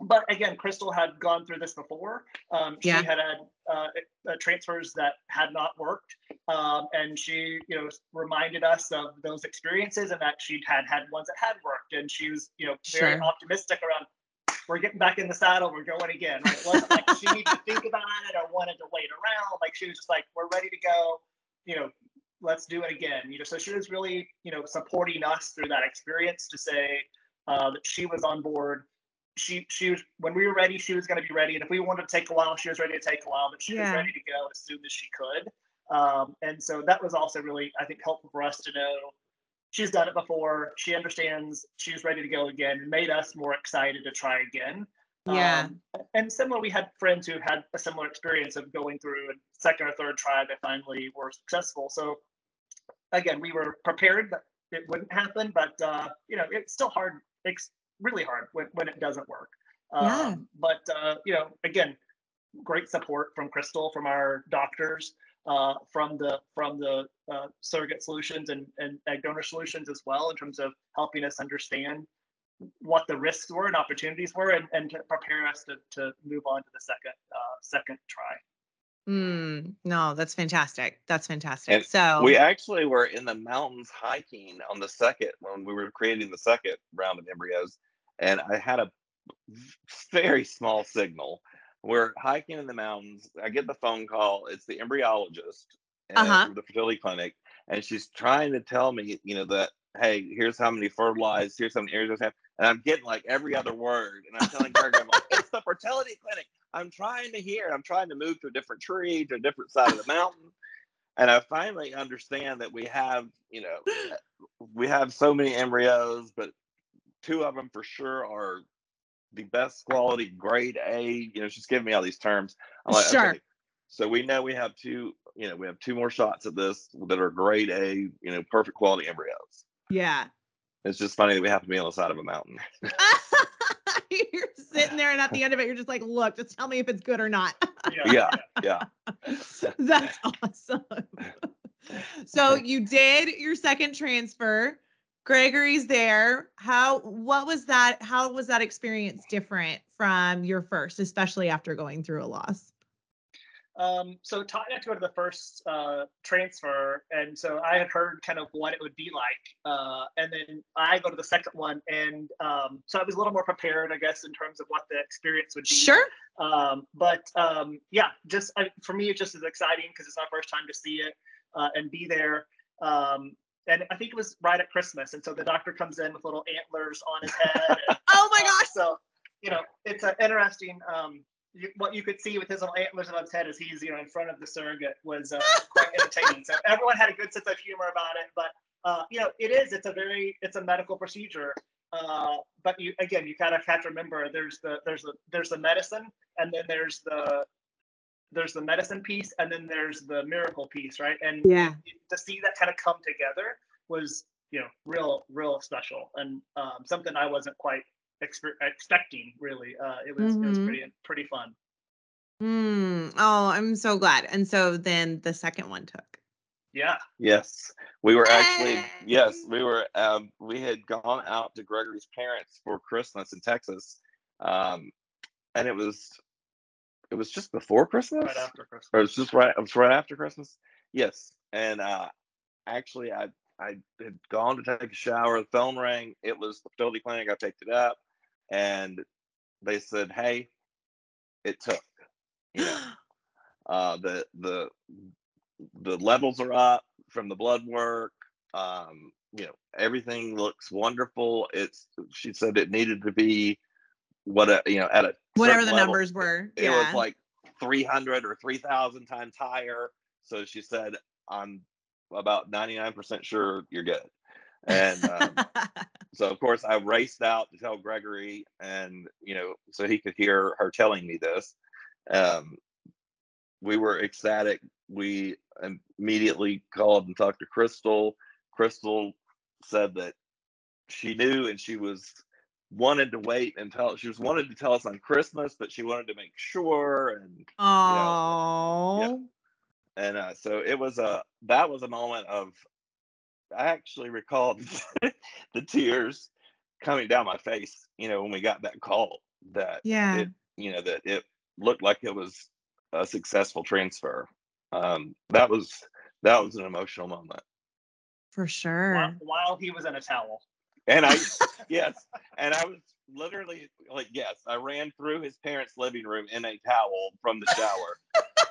but again crystal had gone through this before. Um she had had uh, uh, transfers that had not worked. Um and she you know reminded us of those experiences and that she'd had had ones that had worked. And she was you know very Sure. optimistic around we're getting back in the saddle. We're going again. Right? It wasn't like she needed to think about it or wanted to wait around. Like she was just like, we're ready to go. You know, let's do it again. You know, so she was really, you know, supporting us through that experience to say uh, that she was on board. She she was when we were ready, she was going to be ready. And if we wanted to take a while, she was ready to take a while. But she was ready to go as soon as she could. Um, and so that was also really, I think, helpful for us to know she's done it before. She understands. She's ready to go again. and made us more excited to try again. Yeah. Um, and similar, we had friends who had a similar experience of going through a second or third try. They finally were successful. So again, we were prepared that it wouldn't happen, but uh, you know, it's still hard. It's really hard when, when it doesn't work. Yeah. Um, but uh, you know, again, great support from Crystal, from our doctors, uh, from the from the uh, surrogate solutions and and egg donor solutions as well, in terms of helping us understand what the risks were and opportunities were, and, and to prepare us to, to move on to the second uh, second try. Mm, no, that's fantastic. That's fantastic. And so We actually were in the mountains hiking on the second when we were creating the second round of embryos, and I had a very small signal. We're hiking in the mountains. I get the phone call. It's the embryologist at Uh-huh. the fertility clinic, and she's trying to tell me, you know, that hey, here's how many fertilized, here's how many embryos have, and I'm getting like every other word, and I'm telling her, I'm like, it's the fertility clinic. I'm trying to hear. I'm trying to move to a different tree, to a different side of the mountain. And I finally understand that we have, you know, we have so many embryos, but two of them for sure are the best quality, grade A. You know, she's giving me all these terms. I'm like, Sure. okay. So we know we have two, you know, we have two more shots at this that are grade A, you know, perfect quality embryos. yeah. It's just funny that we have to be on the side of a mountain. *laughs* *laughs* you're sitting there and at the end of it, you're just like, look, just tell me if it's good or not. Yeah, yeah. *laughs* That's awesome. so you did your second transfer. Gregory's there. How what was that? How was that experience different from your first, especially after going through a loss? Um, so Todd had to go to the first uh, transfer, and so I had heard kind of what it would be like, uh, and then I go to the second one, and um, so I was a little more prepared, I guess, in terms of what the experience would be. Sure. Um, but um, yeah, just I, for me, it just is exciting because it's my first time to see it uh, and be there. Um, and I think it was right at Christmas, and so the doctor comes in with little antlers on his head. and, *laughs* Oh my gosh. So you know, it's an interesting. Um, you, what you could see with his little antlers on his head as he's you know in front of the surrogate was uh, *laughs* quite entertaining. So everyone had a good sense of humor about it, but uh, you know, it is. It's a very it's a medical procedure. Uh, but you again, you kind of have to remember there's the there's the there's the medicine, and then there's the there's the medicine piece, and then there's the miracle piece, right? And Yeah. to see that kind of come together was you know, real, real special and um, something I wasn't quite expe- expecting. Really, uh, it was it was Mhm. pretty pretty fun. Mm. Oh, I'm so glad. And so then the second one took. Yeah, Yes, we were actually yes, we were um we had gone out to Gregory's parents for Christmas in Texas. Um and it was it was just before Christmas? right after Christmas. Or it was just right it was right after Christmas? Yes. And uh actually I I had gone to take a shower, the phone rang, it was the fertility clinic, I picked it up and they said, Hey, it took, you know. *gasps* uh the the the levels are up from the blood work um you know everything looks wonderful it's she said it needed to be what a you know at a Whatever the level, numbers were. it yeah. was like 300 or 3000 times higher so she said i'm about 99% sure you're good and um, *laughs* so of course i raced out to tell gregory and you know so he could hear her telling me this um, we were ecstatic we immediately called and talked to crystal crystal said that she knew and she was wanted to wait until she was wanted to tell us on christmas but she wanted to make sure and oh. and uh, so it was a that was a moment of i actually recalled *laughs* the tears coming down my face you know when we got that call that Yeah. it you know that it looked like it was a successful transfer um that was that was an emotional moment for sure. While, while he was in a towel. And i *laughs* yes and i was literally like yes i ran through his parents living room in a towel from the shower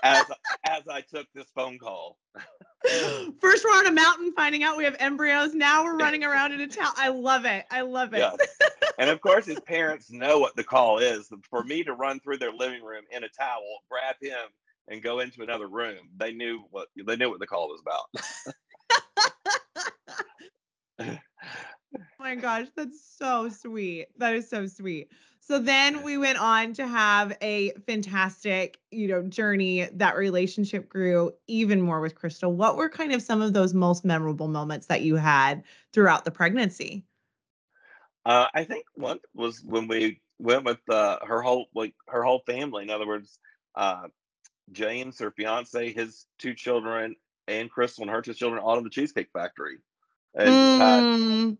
as as i took this phone call *laughs* First, we're on a mountain finding out we have embryos. Now we're running around in a towel. I love it. I love it. Yes. and of course his parents know what the call is for me to run through their living room in a towel grab him and go into another room they knew what they knew what the call was about *laughs* my gosh, that's so sweet. That is so sweet. So then we went on to have a fantastic, you know, journey. That relationship grew even more with Crystal. What were kind of some of those most memorable moments that you had throughout the pregnancy? Uh, I think one was when we went with uh, her whole like her whole family. In other words, uh, James, her fiance, his two children, and Crystal and her two children all in the Cheesecake Factory. And had, Mm,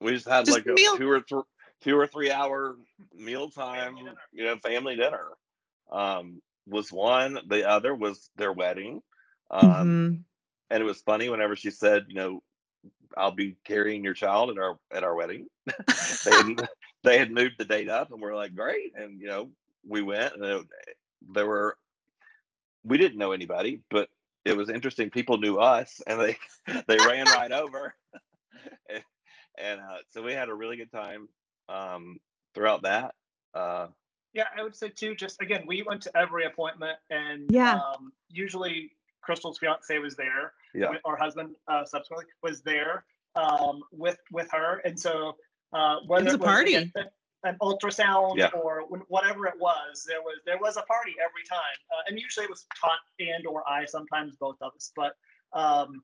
we just had Just like a meal- two or three two or three hour meal time, you know, family dinner. Um, was one. The other was their wedding. Um, mhm. and it was funny whenever she said, you know, I'll be carrying your child at our at our wedding. *laughs* they had they had moved the date up, and we're like, great. And you know, we went, and it, there were we didn't know anybody, but it was interesting. People knew us, and they *laughs* they ran right over, *laughs* and, and uh, so we had a really good time um, throughout that. Uh, Yeah, I would say too. Just again, we went to every appointment, and Yeah. um, usually Crystal's fiance was there. yeah, wi- Our husband uh, subsequently was there um, with with her, and so uh, whether was a it was party. a- an ultrasound Yeah. or whatever it was, there was there was a party every time, uh, and usually it was Tot and or I, sometimes both of us, but. Um,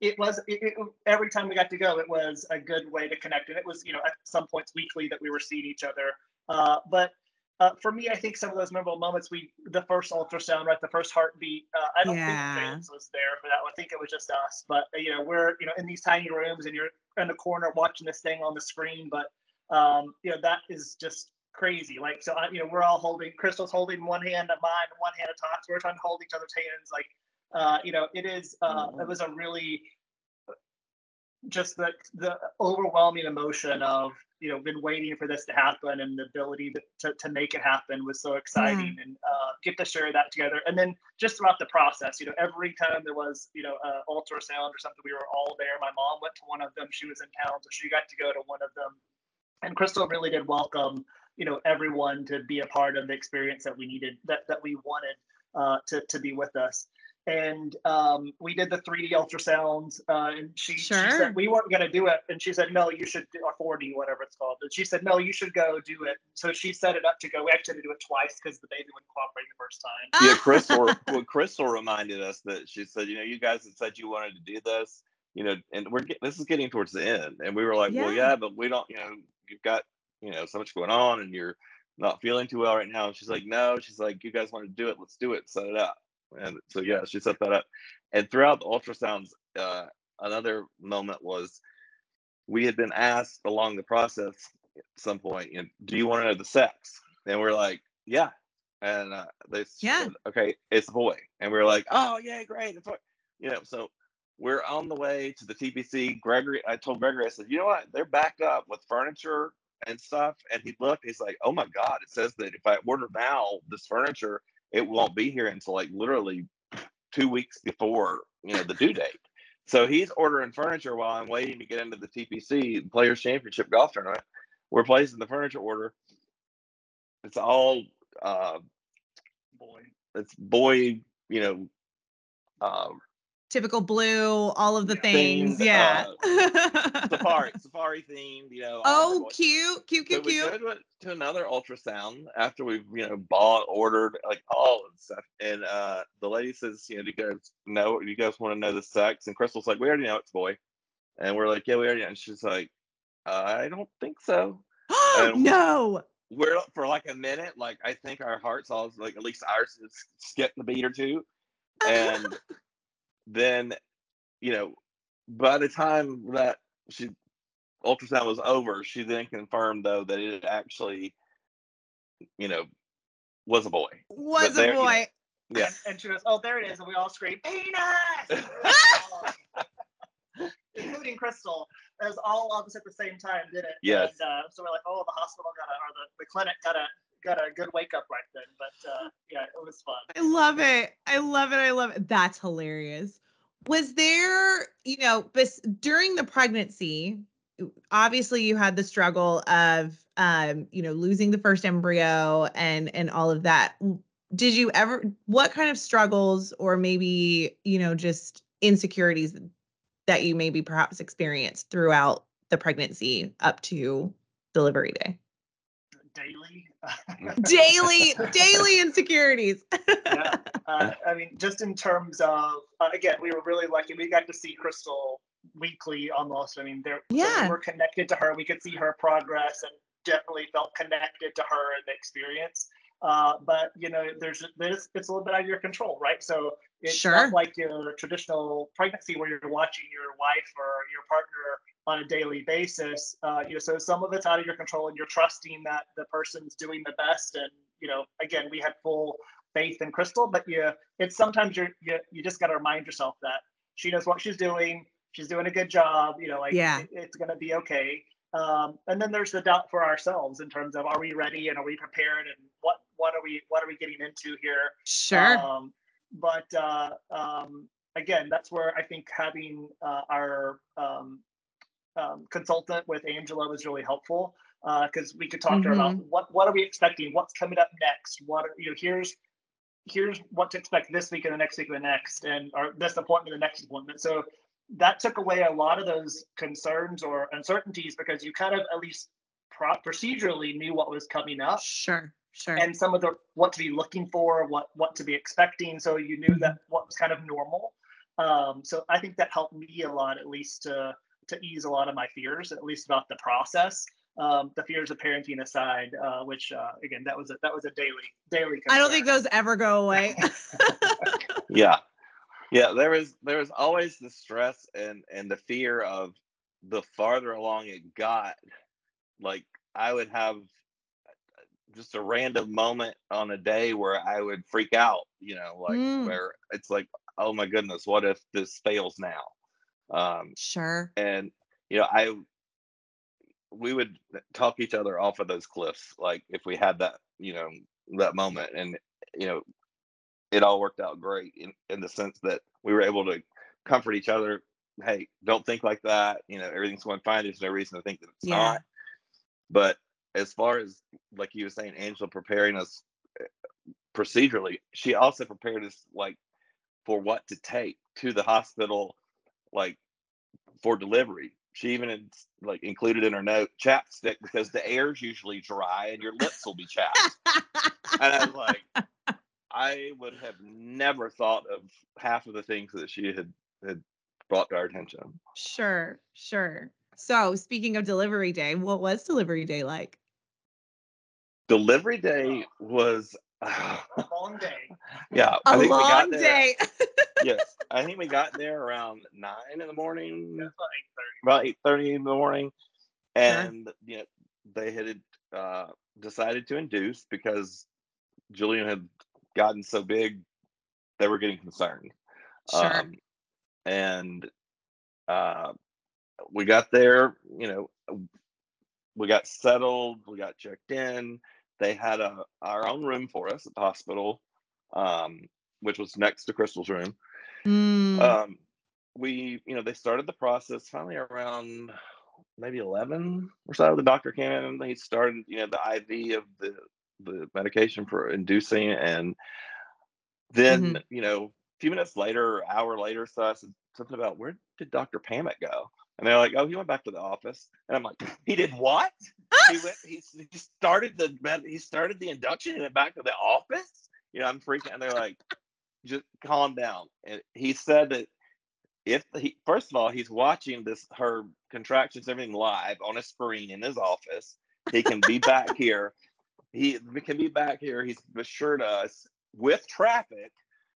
it was it, it, every time we got to go it was a good way to connect. And it was you know at some points weekly that we were seeing each other. Uh, but uh, for me i think some of those memorable moments we the first ultrasound right the first heartbeat uh, i don't Yeah. think james was there for that one. I think it was just us. But you know we're you know in these tiny rooms and you're in the corner watching this thing on the screen. But um, you know that is just crazy. Like so I, you know we're all holding crystal's holding one hand of mine and one hand of Todd's. we're trying to hold each other's hands like uh, you know it is uh, it was a really just the the overwhelming emotion of you know been waiting for this to happen and the ability to, to, to make it happen was so exciting and uh, get to share that together. And then just throughout the process you know every time there was you know uh, ultrasound or something we were all there. My mom went to one of them. She was in town so she got to go to one of them. And crystal really did welcome you know everyone to be a part of the experience that we needed that that we wanted uh, to, to be with us and um, we did the 3D ultrasounds. Uh, and she, she said we weren't going to do it, and she said no, you should do or 4D, whatever it's called. And she said no, you should go do it. So she set it up to go. We actually had to do it twice because the baby wouldn't cooperate the first time. yeah. *laughs* Crystal, well, Crystal reminded us that she said, you know, you guys had said you wanted to do this. you know, and we're get, this is getting towards the end, and we were like, well, Yeah. yeah, but we don't, you know, you've got, you know, so much going on, and you're not feeling too well right now. And she's like, no, she's like, you guys want to do it? Let's do it. Set it up. And so yeah, she set that up. And throughout the ultrasounds, uh, another moment was we had been asked along the process at some point, you know, do you want to know the sex? And we're like, yeah. And uh, they Yeah. said, okay, it's a boy. And we are like, oh yeah, great. It's boy. You know, so we're on the way to the TPC. Gregory, I told Gregory, I said, you know what? They're backed up with furniture and stuff. And he looked, he's like, oh my God, it says that if I order now this furniture, it won't be here until like literally two weeks before, you know, the due *laughs* date. So he's ordering furniture while I'm waiting to get into the TPC Players Championship golf tournament. We're placing the furniture order. It's all uh Boy. it's boy, you know, um Typical blue, all of the things. Themed, Yeah. safari, *laughs* safari themed, you know. oh, the boy- cute, cute, So cute, we cute. to, another ultrasound after we've you know bought, ordered, like all of the stuff, and uh the lady says, you know, do you guys know? Do you guys want to know the sex? And Crystal's like, we already know it's boy, and we're like, yeah, we already. know. And she's like, I don't think so. *gasps* And- no. We're for like a minute, like I think our hearts all like at least ours is skipped a beat or two, *laughs* and then you know by the time that she ultrasound was over she then confirmed though that it actually you know was a boy was a there, you know, boy. yeah And, and she goes, oh, there it is. And we all scream, penis! *laughs* *laughs* Including Crystal. It was all of us at the same time, did it? Yes. And, uh, so we're like, oh, the hospital got a, or the, the clinic got a, got a good wake up right then. But uh, yeah, it was fun. I love it. I love it. I love it. That's hilarious. Was there, you know, but during the pregnancy, obviously you had the struggle of um, you know, losing the first embryo and and all of that. Did you ever what kind of struggles or maybe, you know, just insecurities that you maybe perhaps experienced throughout the pregnancy up to delivery day? Daily. Daily, daily insecurities. yeah. *laughs* Uh, I mean, just in terms of, uh, again, we were really lucky. We got to see Crystal weekly almost. I mean, so Yeah. we were connected to her. We could see her progress and definitely felt connected to her and the experience. Uh, but you know, there's there's it's a little bit out of your control, right? So it's Sure. not like your traditional pregnancy where you're watching your wife or your partner on a daily basis. Uh, you know, so some of it's out of your control, and you're trusting that the person's doing the best. And you know, again, we had full faith in Crystal, but you, it's sometimes you're you, you just got to remind yourself that she knows what she's doing. She's doing a good job. You know, like Yeah. it- it's gonna be okay. Um, and then there's the doubt for ourselves in terms of are we ready and are we prepared and what are we what are we getting into here? Sure. Um, but uh, um, again, that's where I think having uh, our um, um, consultant with Angela was really helpful because we could talk to her about what what are we expecting, what's coming up next, what are, you know here's here's what to expect this week and the next week and the next, and or this appointment, and the next appointment. So that took away a lot of those concerns or uncertainties because you kind of at least pro- procedurally knew what was coming up Sure. Sure. and some of the what to be looking for, what what to be expecting. So you knew that what was kind of normal. Um, so I think that helped me a lot, at least to to ease a lot of my fears, at least about the process. Um, the fears of parenting aside, uh, which uh, again that was a that was a daily daily. I don't think those ever go away. *laughs* *laughs* yeah yeah there was there was always the stress and and the fear of the farther along it got like i would have just a random moment on a day where i would freak out you know like Mm. where it's like oh my goodness what if this fails now um sure. and you know i we would talk each other off of those cliffs like if we had that you know that moment and you know it all worked out great in, in the sense that we were able to comfort each other hey don't think like that you know everything's going fine there's no reason to think that it's Yeah. not but as far as like you were saying angela preparing us eh, procedurally she also prepared us like for what to take to the hospital like for delivery she even like included in her note chapstick because the air's usually dry and your lips will be chapped and i was like i would have never thought of half of the things that she had had brought to our attention. Sure, sure. So, speaking of delivery day, what was delivery day like? Delivery day was, a Long day. *laughs* yeah, A I think we long got there. day. *laughs* yes, I think we got there around nine in the morning, That's about 8:30. about eight thirty in the morning, and you know, they had uh, decided to induce because Julian had gotten so big, they were getting concerned. Sure. Um, and uh, we got there, you know, we got settled, we got checked in. They had a our own room for us at the hospital, um, which was next to Crystal's room. Mm, Um, we, you know, they started the process finally around maybe 11 or so. The doctor came in and he started, you know, the IV of the the medication for inducing, and then, you know, a few minutes later, hour later, so I said something about where did Dr. Pammett go? And they're like, oh, he went back to the office. And I'm like, he did what? *laughs* he went, he, he started the he started the induction and went back to the office. You know, I'm freaking. And they're like, just calm down. And he said that if he first of all he's watching this her contractions everything live on a screen in his office, he can be back *laughs* here. He can be back here. He's assured us with traffic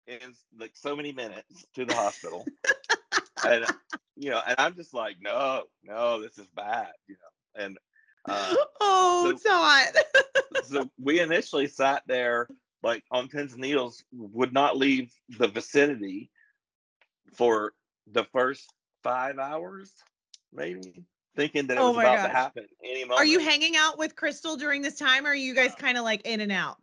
in like so many minutes to the hospital. *laughs* and you know, and I'm just like, no, no, this is bad, you know. And uh, oh, so- Todd. *laughs* so we initially sat there like on pins and needles would not leave the vicinity for the first five hours maybe thinking that it Oh was about to happen any moment Are you hanging out with Crystal during this time, or are you guys kind of like in and out?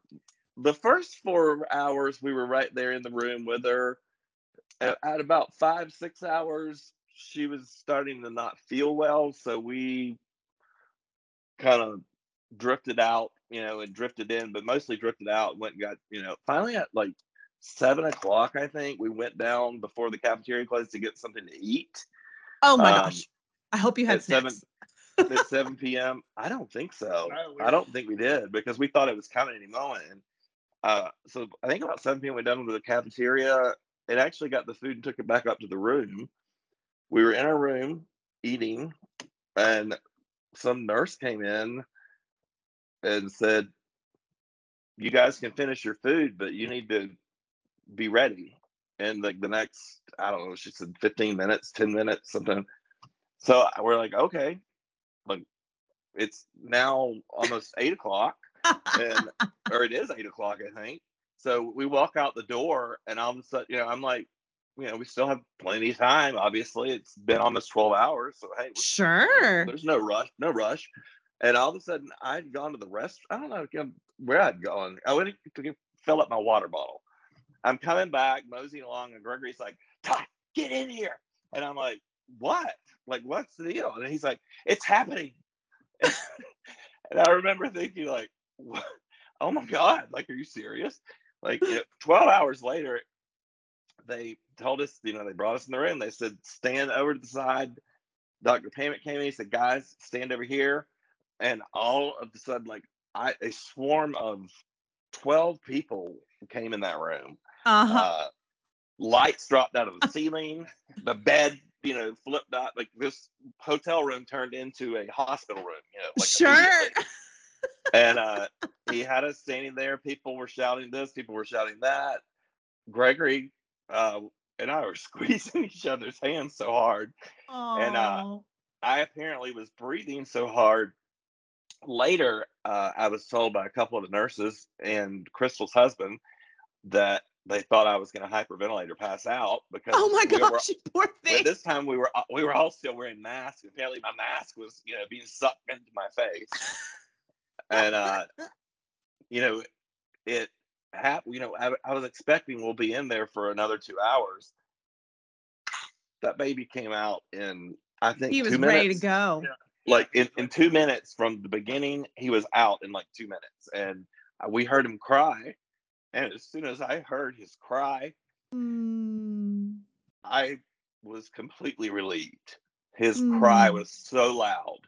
the first four hours we were right there in the room with her at, at about five six hours she was starting to not feel well so we kind of drifted out you know and drifted in but mostly drifted out went and got you know finally at like seven o'clock i think we went down before the cafeteria closed to get something to eat Oh my Um, gosh. I hope you had at seven- snacks. at *laughs* 7 p.m i don't think so No, I don't think we did because we thought it was coming any moment. And uh, so I think about 7 p.m. we done with the cafeteria. It actually got the food and took it back up to the room. We were in our room eating, and some nurse came in and said, "You guys can finish your food, but you need to be ready." And like the next, I don't know, she said 15 minutes, 10 minutes, something. So we're like, okay, like it's now almost eight o'clock and *laughs* or it is eight o'clock i think so we walk out the door and all of a sudden you know i'm like you know we still have plenty of time obviously it's been mm-hmm. almost 12 hours so hey Sure. there's no rush no rush. And all of a sudden i'd gone to the rest i don't know where i'd gone i went to get- fill up my water bottle. I'm coming back moseying along and gregory's like todd get in here. And i'm like what? Like what's the deal? And he's like it's happening. *laughs* And i remember thinking like what? oh my god like are you serious like you know, 12 hours later they told us you know they brought us in the room. They said stand over to the side. Dr Pammett came in. He said guys stand over here. And all of a sudden like i a swarm of 12 people came in that room. Uh-huh. uh, lights dropped out of the ceiling. The bed you know flipped out like this hotel room turned into a hospital room you know like sure. And uh he had us standing there. People were shouting this people were shouting that. Gregory uh and i were *laughs* squeezing each other's hands so hard. And, uh, i apparently was breathing so hard. Later uh i was told by a couple of the nurses and crystal's husband that they thought i was going to hyperventilate or pass out because oh my we were- gosh, you *laughs* poor thing. this time we were we were all still wearing masks. Apparently, my mask was you know being sucked into my face, and uh, *laughs* you know it happened. You know, I, I was expecting we'll be in there for another two hours. That baby came out in I think he was two ready to go. Yeah. Like in, in two minutes from the beginning, he was out in like two minutes, and uh, we heard him cry. And as soon as I heard his cry, Mm. I was completely relieved. His cry Mm. was so loud.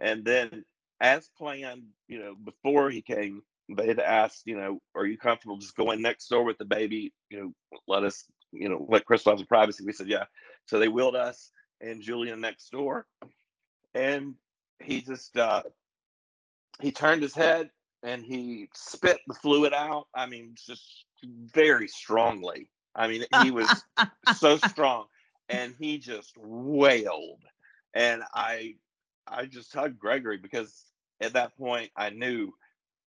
And then, as planned, you know, before he came, they had asked, you know, are you comfortable just going next door with the baby? You know, let us, you know, let Crystal have some privacy. We said, yeah. So they wheeled us and Julian next door, and he just uh, he turned his head and he spit the fluid out. I mean, just very strongly. I mean, he was so strong, and he just wailed. And I, I just hugged Gregory because at that point I knew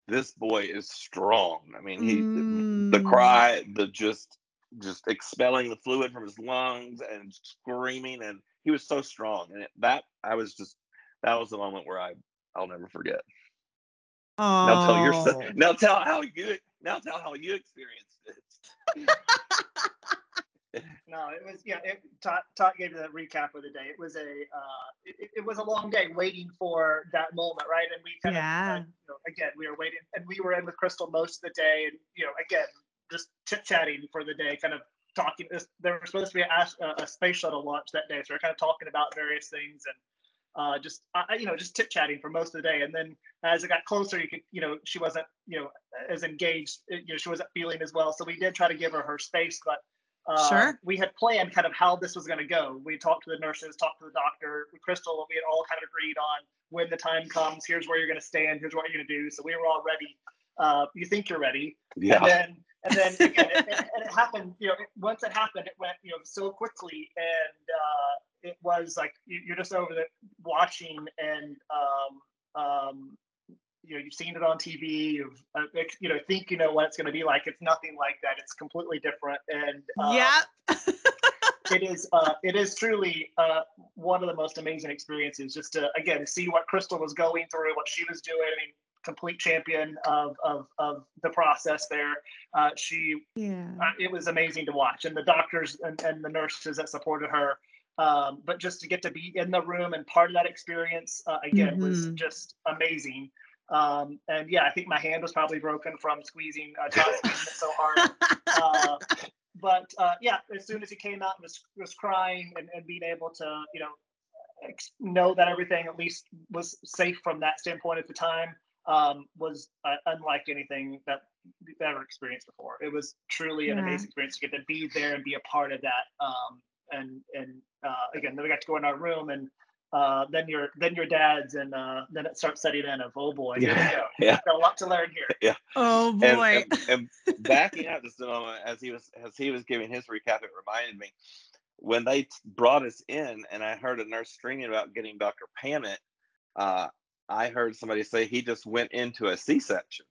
this boy is strong. I mean, he the Mm. cry, the just just expelling the fluid from his lungs and screaming, and he was so strong. And that I was just that was the moment where I I'll never forget. Now tell your Oh. *laughs* now tell how you now tell how you experienced it. *laughs* No, it was yeah. It, Todd, Todd gave the recap of the day. It was a uh, it, it was a long day waiting for that moment, right? And we kind Yeah. of uh, you know, again we were waiting, and we were in with Crystal most of the day, and you know again just chit chatting for the day, kind of talking. There was supposed to be a, a, a space shuttle launch that day, so we are kind of talking about various things and. Uh, just uh, you know, just chit chatting for most of the day, and then as it got closer, you could, you know, she wasn't, you know, as engaged. You know, she wasn't feeling as well. So we did try to give her her space, but uh, Sure. we had planned kind of how this was going to go. We talked to the nurses, talked to the doctor, with Crystal. We had all kind of agreed on when the time comes. Here's where you're going to stand. Here's what you're going to do. So we were all ready. Uh, you think you're ready, and Yeah, then and then again, it, it, and it happened. You know, it, once it happened, it went you know so quickly, and uh, it was like you, you're just over there watching, and um, um, you know you've seen it on TV. You've uh, you know think you know what it's going to be like. It's nothing like that. It's completely different, and uh, Yep. *laughs* it is uh, it is truly uh, one of the most amazing experiences just to again see what crystal was going through what she was doing I mean, complete champion of, of, of the process there uh, she yeah. uh, it was amazing to watch and the doctors and, and the nurses that supported her um, but just to get to be in the room and part of that experience uh, again was Mhm. just amazing um, and yeah i think my hand was probably broken from squeezing uh, *laughs* so hard uh, but uh, yeah, as soon as he came out and was, was crying and, and being able to, you know, ex- know that everything at least was safe from that standpoint at the time um, was uh, unlike anything that we've ever experienced before. It was truly an Yeah. amazing experience to get to be there and be a part of that. Um, and and uh, again, then we got to go in our room and uh, then your then your dad's and uh, then it starts setting in of oh boy, here we yeah, go. *laughs* yeah. Got a lot to learn here. *laughs* Yeah. oh boy. and, and backing up just a moment as he was as he was giving his recap, it reminded me when they t- brought us in, and I heard a nurse screaming about getting Dr. Pammett. Uh, I heard somebody say he just went into a C-section,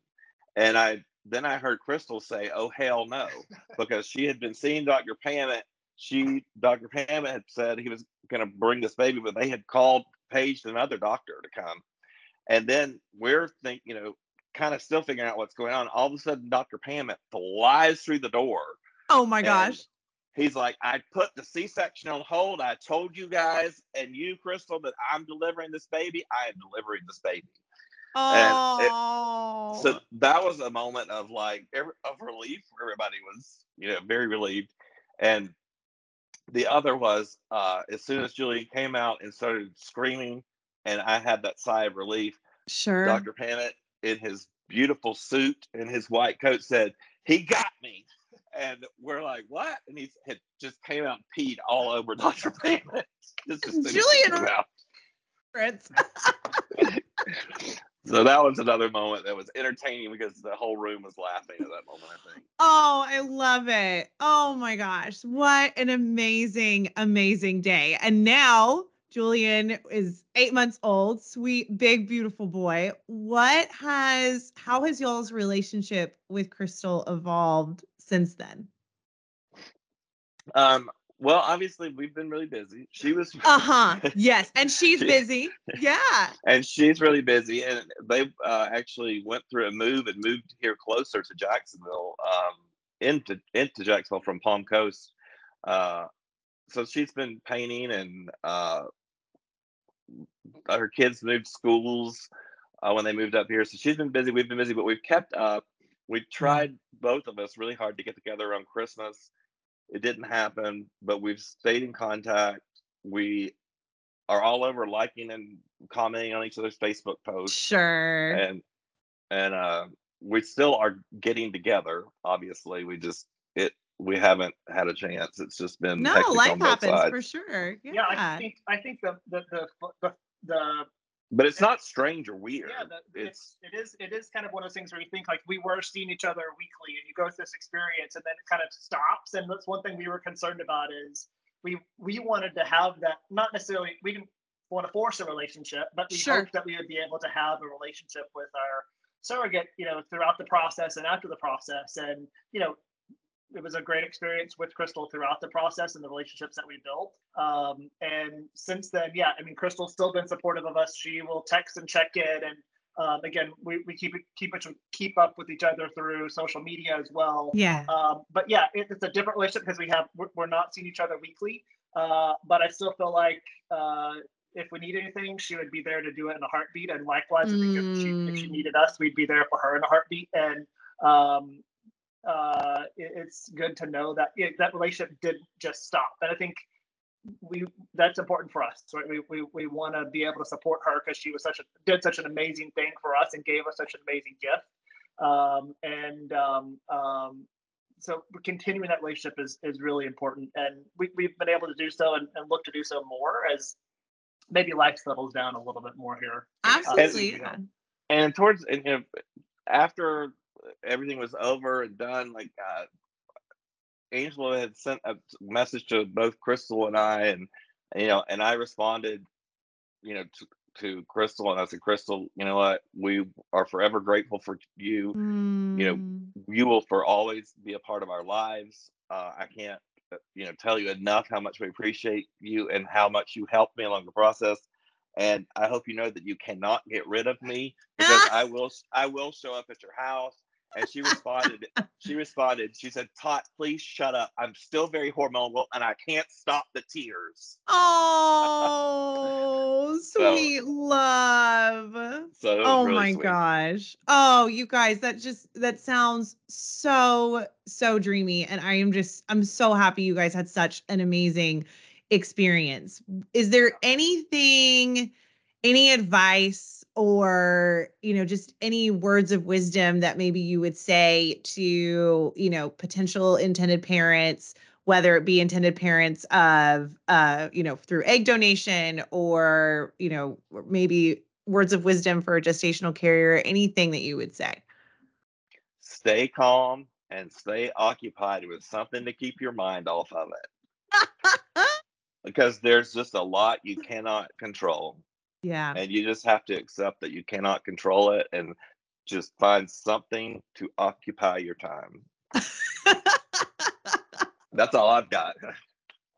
and I then I heard Crystal say, "Oh hell no," *laughs* because she had been seeing Dr. Pammett. She Dr. Pammett had said he was going to bring this baby, but they had called paged another doctor to come, and then we're think you know kind of still figuring out what's going on. All of a sudden, Dr. Pammett flies through the door. oh my gosh. He's like, I put the C section on hold. I told you guys and you, Crystal, that I'm delivering this baby. I am delivering this baby. and it- Oh. So that was a moment of like every, of relief. Everybody was, you know, very relieved. And the other was uh, as soon as Julian came out and started screaming, and I had that sigh of relief. sure. Dr. Pammett in his beautiful suit and his white coat said, He got me. And we're like, What? And he had just came out and peed all over Dr. Pammett. Just as soon as he Julian- came out. Fritz. So that was another moment that was entertaining because the whole room was laughing at that moment, I think. Oh, I love it. Oh my gosh. What an amazing, amazing day. And now Julian is eight months old, sweet, big, beautiful boy. What has, how has y'all's relationship with Crystal evolved since then? Um, well, obviously we've been really busy. She was *laughs* Uh huh. Yes. And *laughs* she's She- busy. Yeah. and she's really busy and they uh, actually went through a move and moved here closer to jacksonville um, into into jacksonville from palm coast uh, so she's been painting and uh, her kids moved schools uh, when they moved up here so she's been busy we've been busy but we've kept up we tried both of us really hard to get together on christmas it didn't happen but we've stayed in contact we are all over liking and commenting on each other's Facebook posts, Sure. and and uh, we still are getting together. Obviously, we just it we haven't had a chance. It's just been No, hectic life on both happens sides. for sure. Yeah. Yeah, I think I think the the the the, the But it's not strange or weird. yeah, the, it's it's it is it is kind of one of those things where you think like we were seeing each other weekly, and you go through this experience, and then it kind of stops. And that's one thing we were concerned about is we we wanted to have that not necessarily we didn't want to force a relationship, but we Sure. hoped that we would be able to have a relationship with our surrogate, you know, throughout the process and after the process, and you know. It was a great experience with Crystal throughout the process and the relationships that we built. Um, and since then, yeah, I mean, Crystal's still been supportive of us. She will text and check in, and um, again, we, we keep it keep it keep up with each other through social media as well. Yeah. Um, but yeah, it, it's a different relationship because we have we're, we're not seeing each other weekly. Uh, but I still feel like uh, if we need anything, she would be there to do it in a heartbeat. And likewise, I think if, she, if she Mm. needed us, we'd be there for her in a heartbeat. And um, uh, it, it's good to know that it, that relationship didn't just stop. And I think we that's important for us. Right? We we, we want to be able to support her because she was such a did such an amazing thing for us and gave us such an amazing gift. Um, and um, um, so continuing that relationship is is really important, and we we've been able to do so and, and look to do so more as maybe life settles down a little bit more here. Absolutely. you know. yeah. and towards and you know after everything was over and done, like uh, Angela had sent a message to both Crystal and I, and you know, and I responded, you know, to, to Crystal, and I said, Crystal, you know what, we are forever grateful for you. You know, Mm. You will for always be a part of our lives. Uh, I can't, uh, you know, tell you enough how much we appreciate you and how much you helped me along the process. And I hope you know that you cannot get rid of me because I *laughs* will I will show up at your house. And she responded, she responded, she said, Tot, please shut up. I'm still very hormonal and I can't stop the tears. Oh, *laughs* So- sweet love. So Oh really my sweet. gosh. Oh, you guys, that just that sounds so so dreamy and I am just I'm so happy you guys had such an amazing experience. Is there anything any advice or, you know, just any words of wisdom that maybe you would say to, you know, potential intended parents whether it be intended parents of uh you know through egg donation or you know maybe words of wisdom for a gestational carrier anything that you would say Stay calm and stay occupied with something to keep your mind off of it. *laughs* Because there's just a lot you cannot control. Yeah and you just have to accept that you cannot control it and just find something to occupy your time *laughs* that's all i've got *laughs*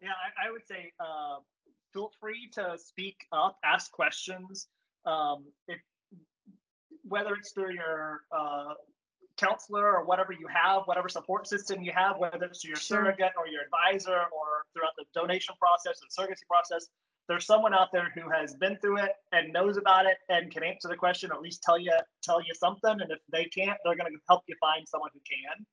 Yeah, I, I would say uh, feel free to speak up, ask questions. Um, if, whether it's through your uh, counselor or whatever you have, whatever support system you have, whether it's your Sure. surrogate or your advisor or throughout the donation process and surrogacy process, there's someone out there who has been through it and knows about it and can answer the question or at least tell you tell you something. And if they can't, they're going to help you find someone who can.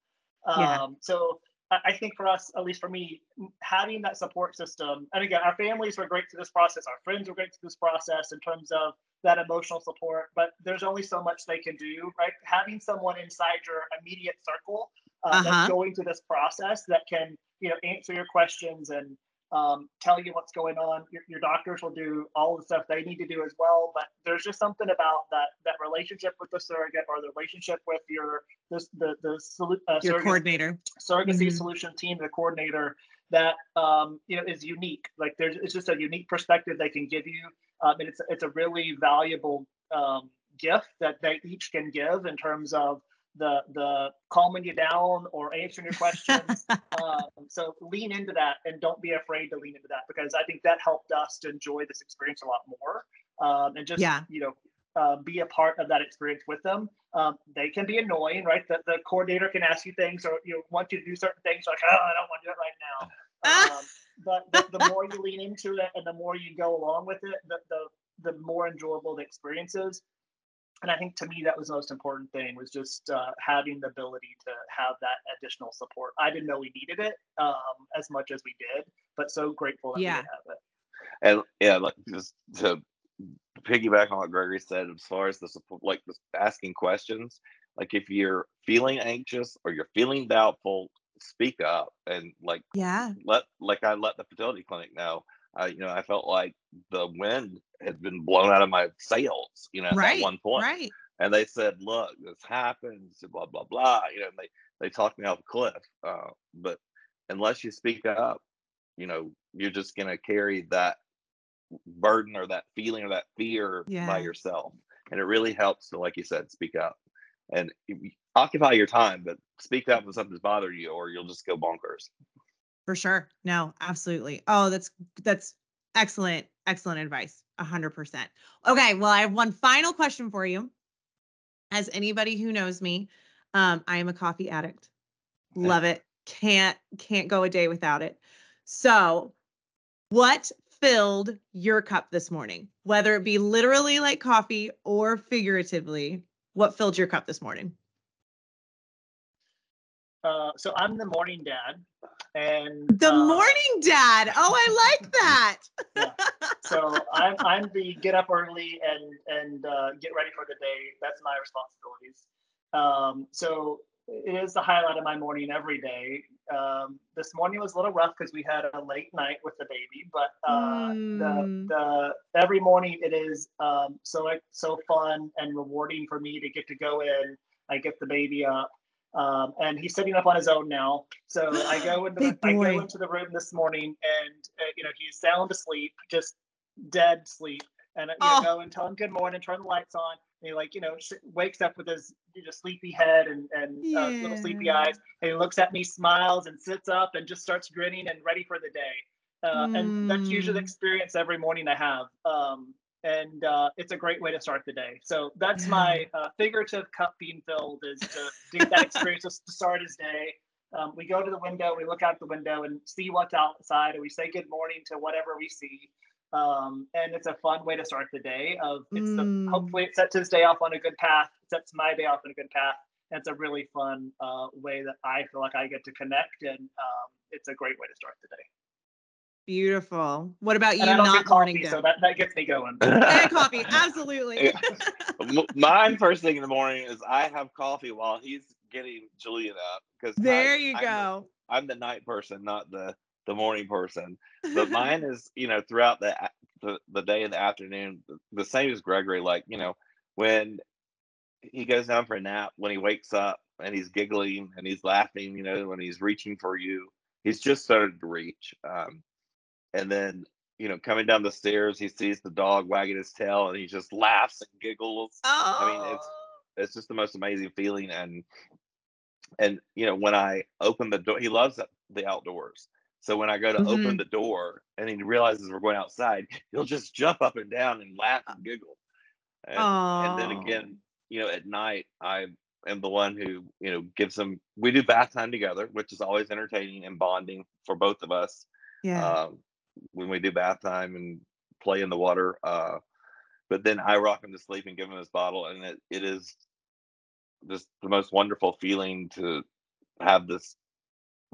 Yeah. Um, so I think for us, at least for me, having that support system, and again, our families were great through this process, our friends were great through this process in terms of that emotional support, but there's only so much they can do, right? Having someone inside your immediate circle uh, Uh-huh. that's going through this process that can, you know, answer your questions and um, tell you what's going on. Your, your doctors will do all the stuff they need to do as well, but there's just something about that that relationship with the surrogate or the relationship with your this the the uh, your surrogate coordinator surrogacy Mhm. solution team, the coordinator that um, you know is unique. Like there's it's just a unique perspective they can give you, um, and it's it's a really valuable um, gift that they each can give in terms of the the calming you down or answering your questions. *laughs* um, so lean into that and don't be afraid to lean into that because I think that helped us to enjoy this experience a lot more um, and just Yeah. you know uh, be a part of that experience with them. Um, they can be annoying, right? The, the coordinator can ask you things or you know, want you to do certain things like, oh, I don't want to do it right now. *laughs* Um, but the, the more you lean into it and the more you go along with it, the, the, the more enjoyable the experience is. And I think to me, that was the most important thing was just uh, having the ability to have that additional support. I didn't know we needed it um, as much as we did, but so grateful that Yeah. we have it. and yeah like just to piggyback on what gregory said as far as the support like just asking questions like if you're feeling anxious or you're feeling doubtful speak up and like Yeah. let like I let the fertility clinic know. I you know I felt like the wind had been blown out of my sails. You know, at Right. that one point, Right. and they said, "Look, this happens." Blah blah blah. You know, and they they talked me off the cliff. Uh, but unless you speak up, you know, you're just gonna carry that burden or that feeling or that fear Yeah. by yourself. And it really helps to, like you said, speak up and occupy your time, but speak up when something's bothering you, or you'll just go bonkers. For sure. No, absolutely. Oh, that's that's excellent, excellent advice. A hundred percent. Okay. Well, I have one final question for you. As anybody who knows me, um, I am a coffee addict. Love it. Can't can't go a day without it. So, what filled your cup this morning? Whether it be literally like coffee or figuratively, what filled your cup this morning? Uh, so I'm the morning dad, and The uh, morning dad. Oh, I like *laughs* that. So I'm I'm the get up early and and uh, get ready for the day. That's my responsibilities. Um, so it is the highlight of my morning every day. Um, this morning was a little rough because we had a late night with the baby, but uh, Mm. the the every morning it is um, so like so fun and rewarding for me to get to go in. I get the baby up. Um, and he's sitting up on his own now. So I go *gasps* into the, I go into the room this morning, and uh, you know he's sound asleep, just dead sleep. And you know, Oh. go and tell him good morning, turn the lights on. And he like you know sh- wakes up with his you know, sleepy head and and uh, little sleepy eyes, and he looks at me, smiles, and sits up and just starts grinning and ready for the day. Uh, And that's usually the Mm. experience every morning I have. Um, and uh, it's a great way to start the day. So that's my uh, figurative cup being filled is to do that experience to start his day. Um, we go to the window, we look out the window and see what's outside, and we say good morning to whatever we see. Um, and it's a fun way to start the day. Of it's Mm. the hopefully it sets his day off on a good path, it sets my day off on a good path. And it's a really fun uh, way that I feel like I get to connect, and um, it's a great way to start the day. Beautiful. What about you? And I don't Not morning coffee, so that, that gets me going. *laughs* And coffee, absolutely. Yeah. *laughs* Mine first thing in the morning is I have coffee while he's getting Julian up because there you I'm the- go. I'm the night person, not the the morning person. But mine is, you know, throughout the the, the day and the afternoon, the- the same as Gregory. Like, you know, when he goes down for a nap, when he wakes up and he's giggling and he's laughing, you know, when he's reaching for you, he's just started to reach. Um, and then, you know, coming down the stairs, he sees the dog wagging his tail and he just laughs and giggles. oh, mean, it's- it's just the most amazing feeling and and you know when i open the door he loves the- outdoors. So when i go to open the door and he realizes we're going outside he'll just jump up and down and laugh and giggle. And, and then again you know at night i am the one who you know gives him we do bath time together which is always entertaining and bonding for both of us. Yeah. um, when we do bath time and play in the water. Uh, but then I rock him to sleep and give him his bottle, and it, it is just the most wonderful feeling to have this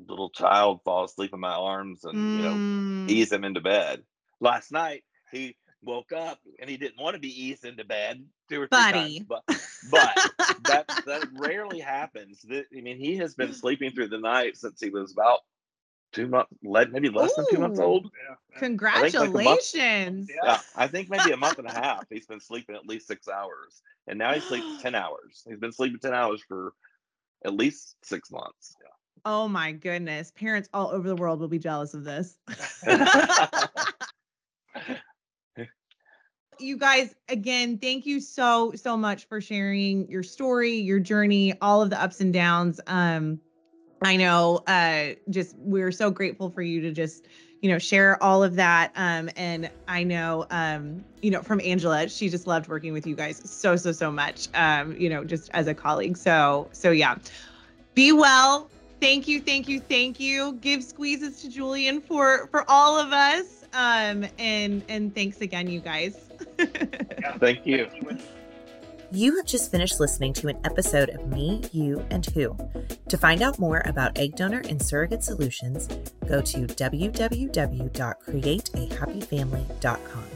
little child fall asleep in my arms and you know Mm. ease him into bed. Last night he woke up and he didn't want to be eased into bed two or three Buddy. times, but *laughs* but that that rarely happens. I mean, he has been sleeping through the night since he was about two months, le- maybe less than two months old. Yeah. think like month- Congratulations. Yeah. Yeah, I think maybe a month and a *laughs* half. He's been sleeping at least six hours, and now he sleeps *gasps* ten hours. He's been sleeping ten hours for at least six months. Oh my goodness. Parents all over the world will be jealous of this. *laughs* you guys again thank you so so much for sharing your story your journey all of the ups and downs um i know uh just we're so grateful for you to just you know share all of that um and i know um you know from angela she just loved working with you guys so so so much um you know just as a colleague. So so yeah. Be well. Thank you thank you thank you. Give squeezes to julian for for all of us um and and thanks again you guys. *laughs* Yeah, Thank you. You have just finished listening to an episode of Me, You, and Who. To find out more about egg donor and surrogate solutions, go to www.createahappyfamily.com.